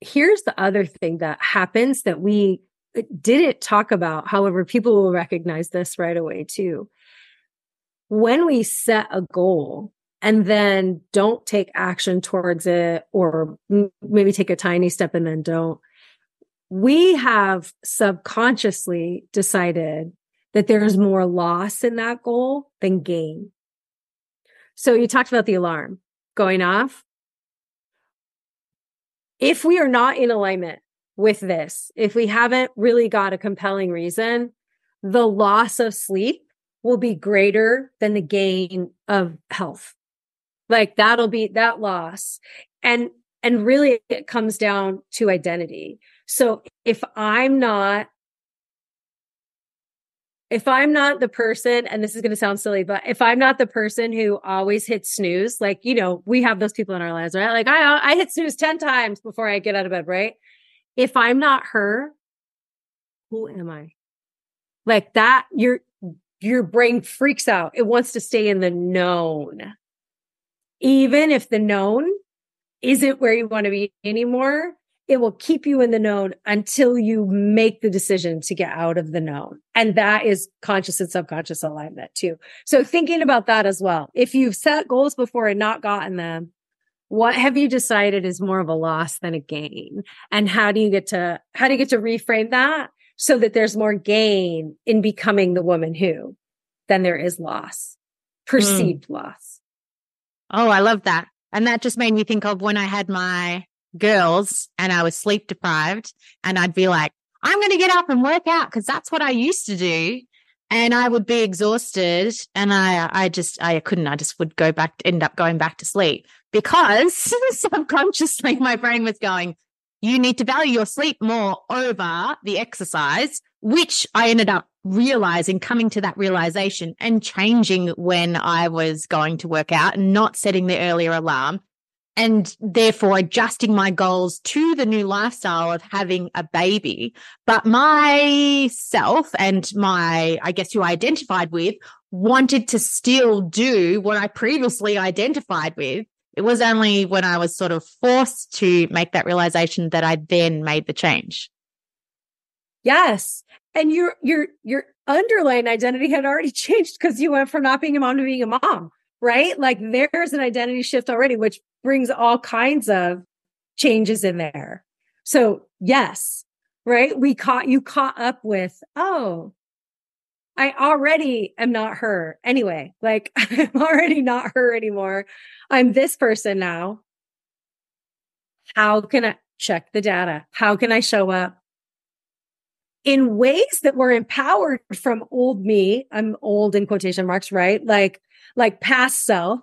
here's the other thing that happens that we uh, didn't talk about. However, people will recognize this right away too. When we set a goal and then don't take action towards it, or maybe take a tiny step and then don't, we have subconsciously decided that there's more loss in that goal than gain. So you talked about the alarm going off. If we are not in alignment with this. If we haven't really got a compelling reason, the loss of sleep will be greater than the gain of health. Like that'll be that loss. And, and really it comes down to identity. So if I'm not if I'm not the person, and this is going to sound silly, but if I'm not the person who always hits snooze, like, you know, we have those people in our lives, right? Like I, I hit snooze 10 times before I get out of bed, right? if I'm not her, who am I? Like that, your your brain freaks out. It wants to stay in the known. Even if the known isn't where you want to be anymore, it will keep you in the known until you make the decision to get out of the known. And that is conscious and subconscious alignment too. So thinking about that as well. If you've set goals before and not gotten them, what have you decided is more of a loss than a gain and how do you get to how do you get to reframe that so that there's more gain in becoming the woman who than there is loss perceived mm. loss oh i love that and that just made me think of when i had my girls and i was sleep deprived and i'd be like i'm going to get up and work out because that's what i used to do. And I would be exhausted and I I just I couldn't I just would go back end up going back to sleep because subconsciously my brain was going you need to value your sleep more over the exercise which I ended up realizing coming to that realization and changing when I was going to work out and not setting the earlier alarm and therefore adjusting my goals to the new lifestyle of having a baby. But myself and my, I guess you identified with wanted to still do what I previously identified with. It was only when I was sort of forced to make that realization that I then made the change. Yes. And your your your underlying identity had already changed because you went from not being a mom to being a mom, right? Like there's an identity shift already, which brings all kinds of changes in there. So yes, right? We caught you caught up with, oh, I already am not her anyway. Like I'm already not her anymore. I'm this person now. How can I check the data? How can I show up in ways that were empowered from old me? I'm old in quotation marks, right? Like, like past self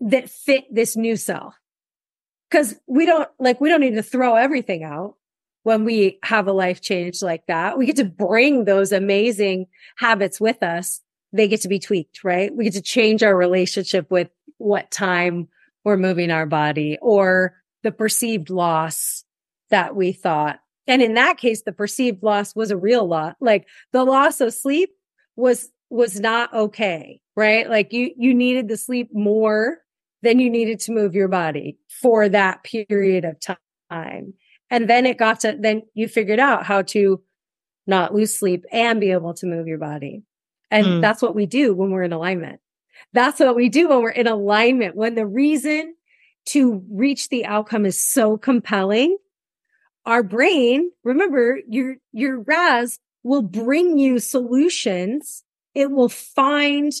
that fit this new self. Cause we don't like, we don't need to throw everything out when we have a life change like that. We get to bring those amazing habits with us. They get to be tweaked, right? We get to change our relationship with what time we're moving our body or the perceived loss that we thought. And in that case, the perceived loss was a real loss. Like the loss of sleep was, was not okay, right? Like you, you needed the sleep more than you needed to move your body for that period of time. And then it got to, then you figured out how to not lose sleep and be able to move your body. And mm. that's what we do when we're in alignment. That's what we do when we're in alignment. When the reason to reach the outcome is so compelling, our brain, remember your, your RAS will bring you solutions. It will find,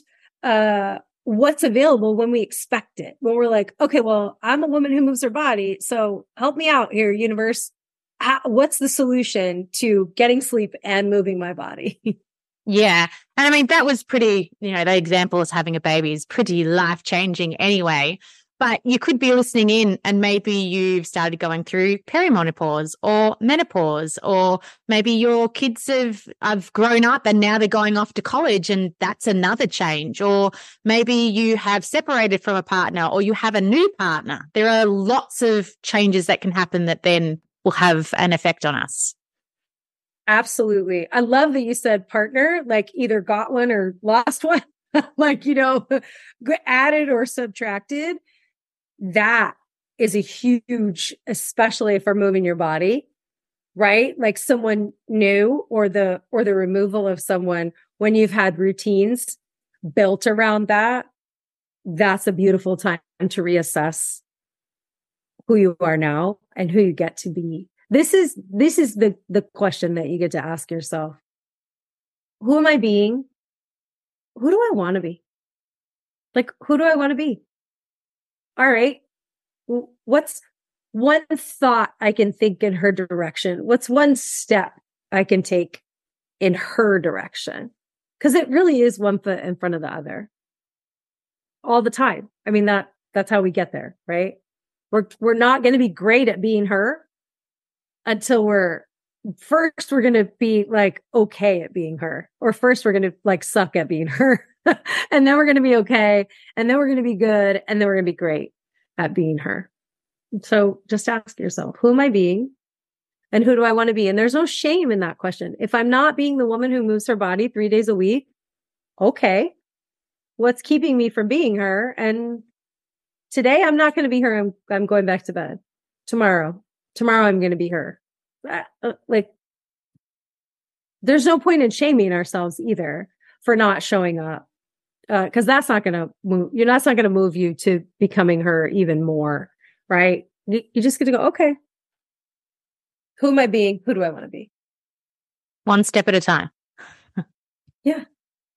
uh, what's available when we expect it. When we're like, okay, well, I'm a woman who moves her body. So help me out here, universe. How, what's the solution to getting sleep and moving my body? yeah. And I mean, that was pretty, you know, the example is having a baby is pretty life changing anyway. But you could be listening in and maybe you've started going through perimenopause or menopause, or maybe your kids have, have grown up and now they're going off to college and that's another change. Or maybe you have separated from a partner or you have a new partner. There are lots of changes that can happen that then will have an effect on us. Absolutely. I love that you said partner, like either got one or lost one, like, you know, added or subtracted that is a huge, especially for moving your body, right? Like someone new or the, or the removal of someone when you've had routines built around that. That's a beautiful time to reassess who you are now and who you get to be. This is, this is the, the question that you get to ask yourself. Who am I being? Who do I want to be? Like, who do I want to be? All right, what's one thought I can think in her direction? What's one step I can take in her direction? Cause it really is one foot in front of the other all the time. I mean, that, that's how we get there, right? We're, we're not going to be great at being her until we're first, we're going to be like okay at being her, or first we're going to like suck at being her. and then we're going to be okay. And then we're going to be good. And then we're going to be great at being her. So just ask yourself, who am I being? And who do I want to be? And there's no shame in that question. If I'm not being the woman who moves her body three days a week, okay. What's keeping me from being her? And today I'm not going to be her. I'm, I'm going back to bed. Tomorrow, tomorrow I'm going to be her. Uh, uh, like, there's no point in shaming ourselves either for not showing up because uh, that's not going to move. You're not going to move you to becoming her even more, right? You, you just get to go, okay. Who am I being? Who do I want to be? One step at a time. yeah.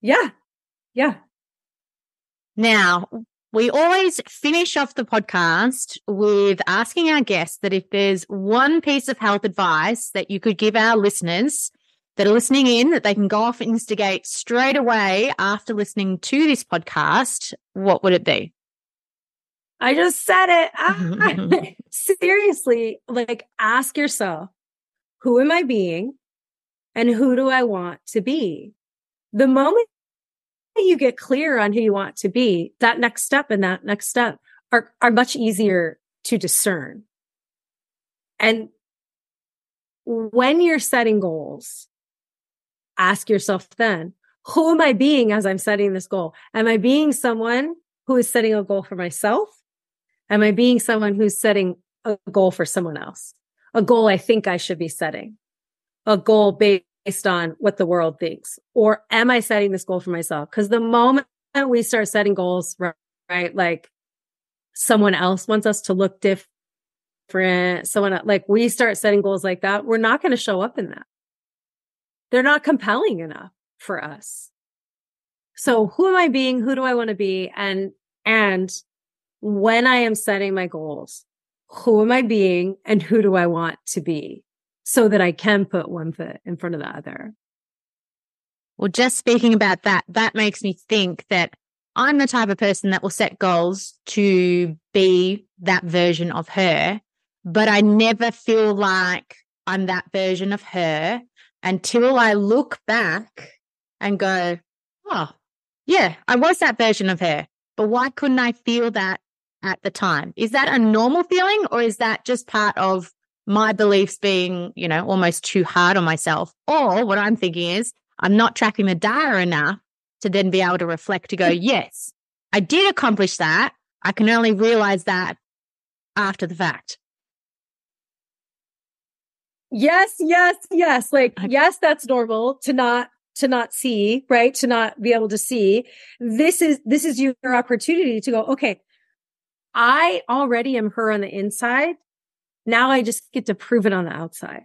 Yeah. Yeah. Now, we always finish off the podcast with asking our guests that if there's one piece of health advice that you could give our listeners that are listening in that they can go off and instigate straight away after listening to this podcast, what would it be? I just said it. Ah, seriously, like ask yourself, who am I being and who do I want to be? The moment you get clear on who you want to be, that next step and that next step are, are much easier to discern. And when you're setting goals, ask yourself then, who am I being as I'm setting this goal? Am I being someone who is setting a goal for myself? Am I being someone who's setting a goal for someone else? A goal I think I should be setting, a goal based on what the world thinks? Or am I setting this goal for myself? Because the moment we start setting goals, right, right, like someone else wants us to look different, someone like we start setting goals like that, we're not going to show up in that. They're not compelling enough for us. So who am I being? Who do I want to be? And, and when I am setting my goals, who am I being and who do I want to be so that I can put one foot in front of the other? Well, just speaking about that, that makes me think that I'm the type of person that will set goals to be that version of her, but I never feel like I'm that version of her until I look back and go, oh, yeah, I was that version of her. But why couldn't I feel that at the time? Is that a normal feeling or is that just part of my beliefs being, you know, almost too hard on myself? Or what I'm thinking is I'm not tracking the data enough to then be able to reflect to go, yes, I did accomplish that. I can only realize that after the fact. Yes, yes, yes. Like, yes, that's normal to not to not see, right? To not be able to see. This is, this is your opportunity to go, okay, I already am her on the inside. Now I just get to prove it on the outside.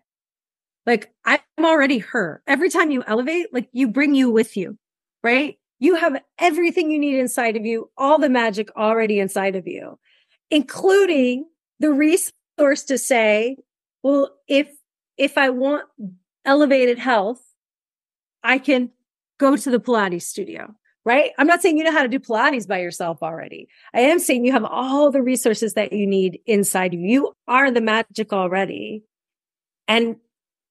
Like I'm already her. Every time you elevate, like you bring you with you, right? You have everything you need inside of you, all the magic already inside of you, including the resource to say, well, if, if I want elevated health, I can go to the Pilates studio, right? I'm not saying you know how to do Pilates by yourself already. I am saying you have all the resources that you need inside you. You are the magic already. And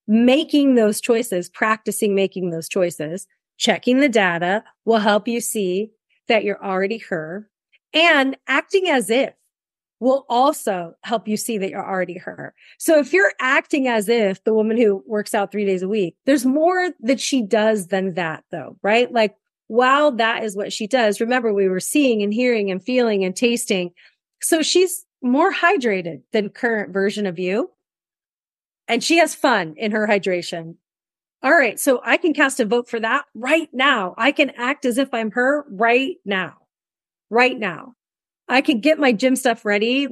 making those choices, practicing making those choices, checking the data will help you see that you're already her and acting as if will also help you see that you're already her. So if you're acting as if the woman who works out three days a week, there's more that she does than that though, right? Like while that is what she does, remember we were seeing and hearing and feeling and tasting. So she's more hydrated than current version of you. And she has fun in her hydration. All right. So I can cast a vote for that right now. I can act as if I'm her right now, right now. I can get my gym stuff ready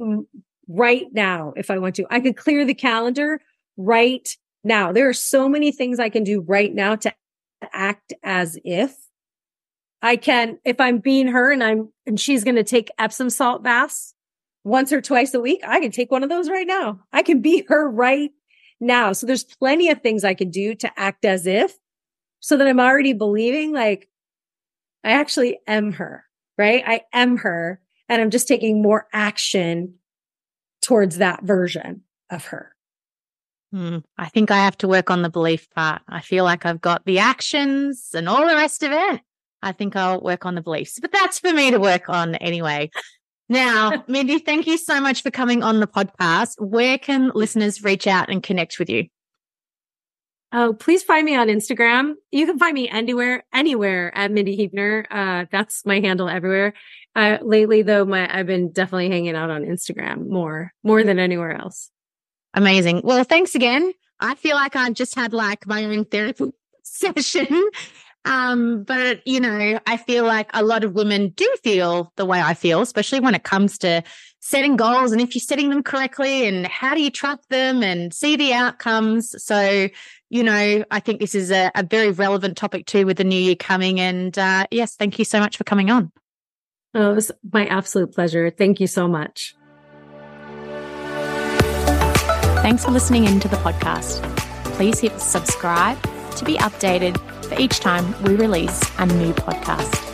right now if I want to. I can clear the calendar right now. There are so many things I can do right now to act as if I can, if I'm being her and I'm, and she's going to take Epsom salt baths once or twice a week, I can take one of those right now. I can be her right now. So there's plenty of things I can do to act as if so that I'm already believing like I actually am her, right? I am her and I'm just taking more action towards that version of her. Hmm. I think I have to work on the belief part. I feel like I've got the actions and all the rest of it. I think I'll work on the beliefs, but that's for me to work on anyway. Now, Mindi, thank you so much for coming on the podcast. Where can listeners reach out and connect with you? Oh, please find me on Instagram. You can find me anywhere, anywhere at Mindi Huebner. Uh, that's my handle everywhere. Uh, lately though, my, I've been definitely hanging out on Instagram more, more than anywhere else. Amazing. Well, thanks again. I feel like I just had like my own therapy session. Um, but you know, I feel like a lot of women do feel the way I feel, especially when it comes to setting goals and if you're setting them correctly and how do you track them and see the outcomes. So you know, I think this is a, a very relevant topic too with the new year coming. And uh, yes, thank you so much for coming on. Oh, it was my absolute pleasure. Thank you so much. Thanks for listening into the podcast. Please hit subscribe to be updated for each time we release a new podcast.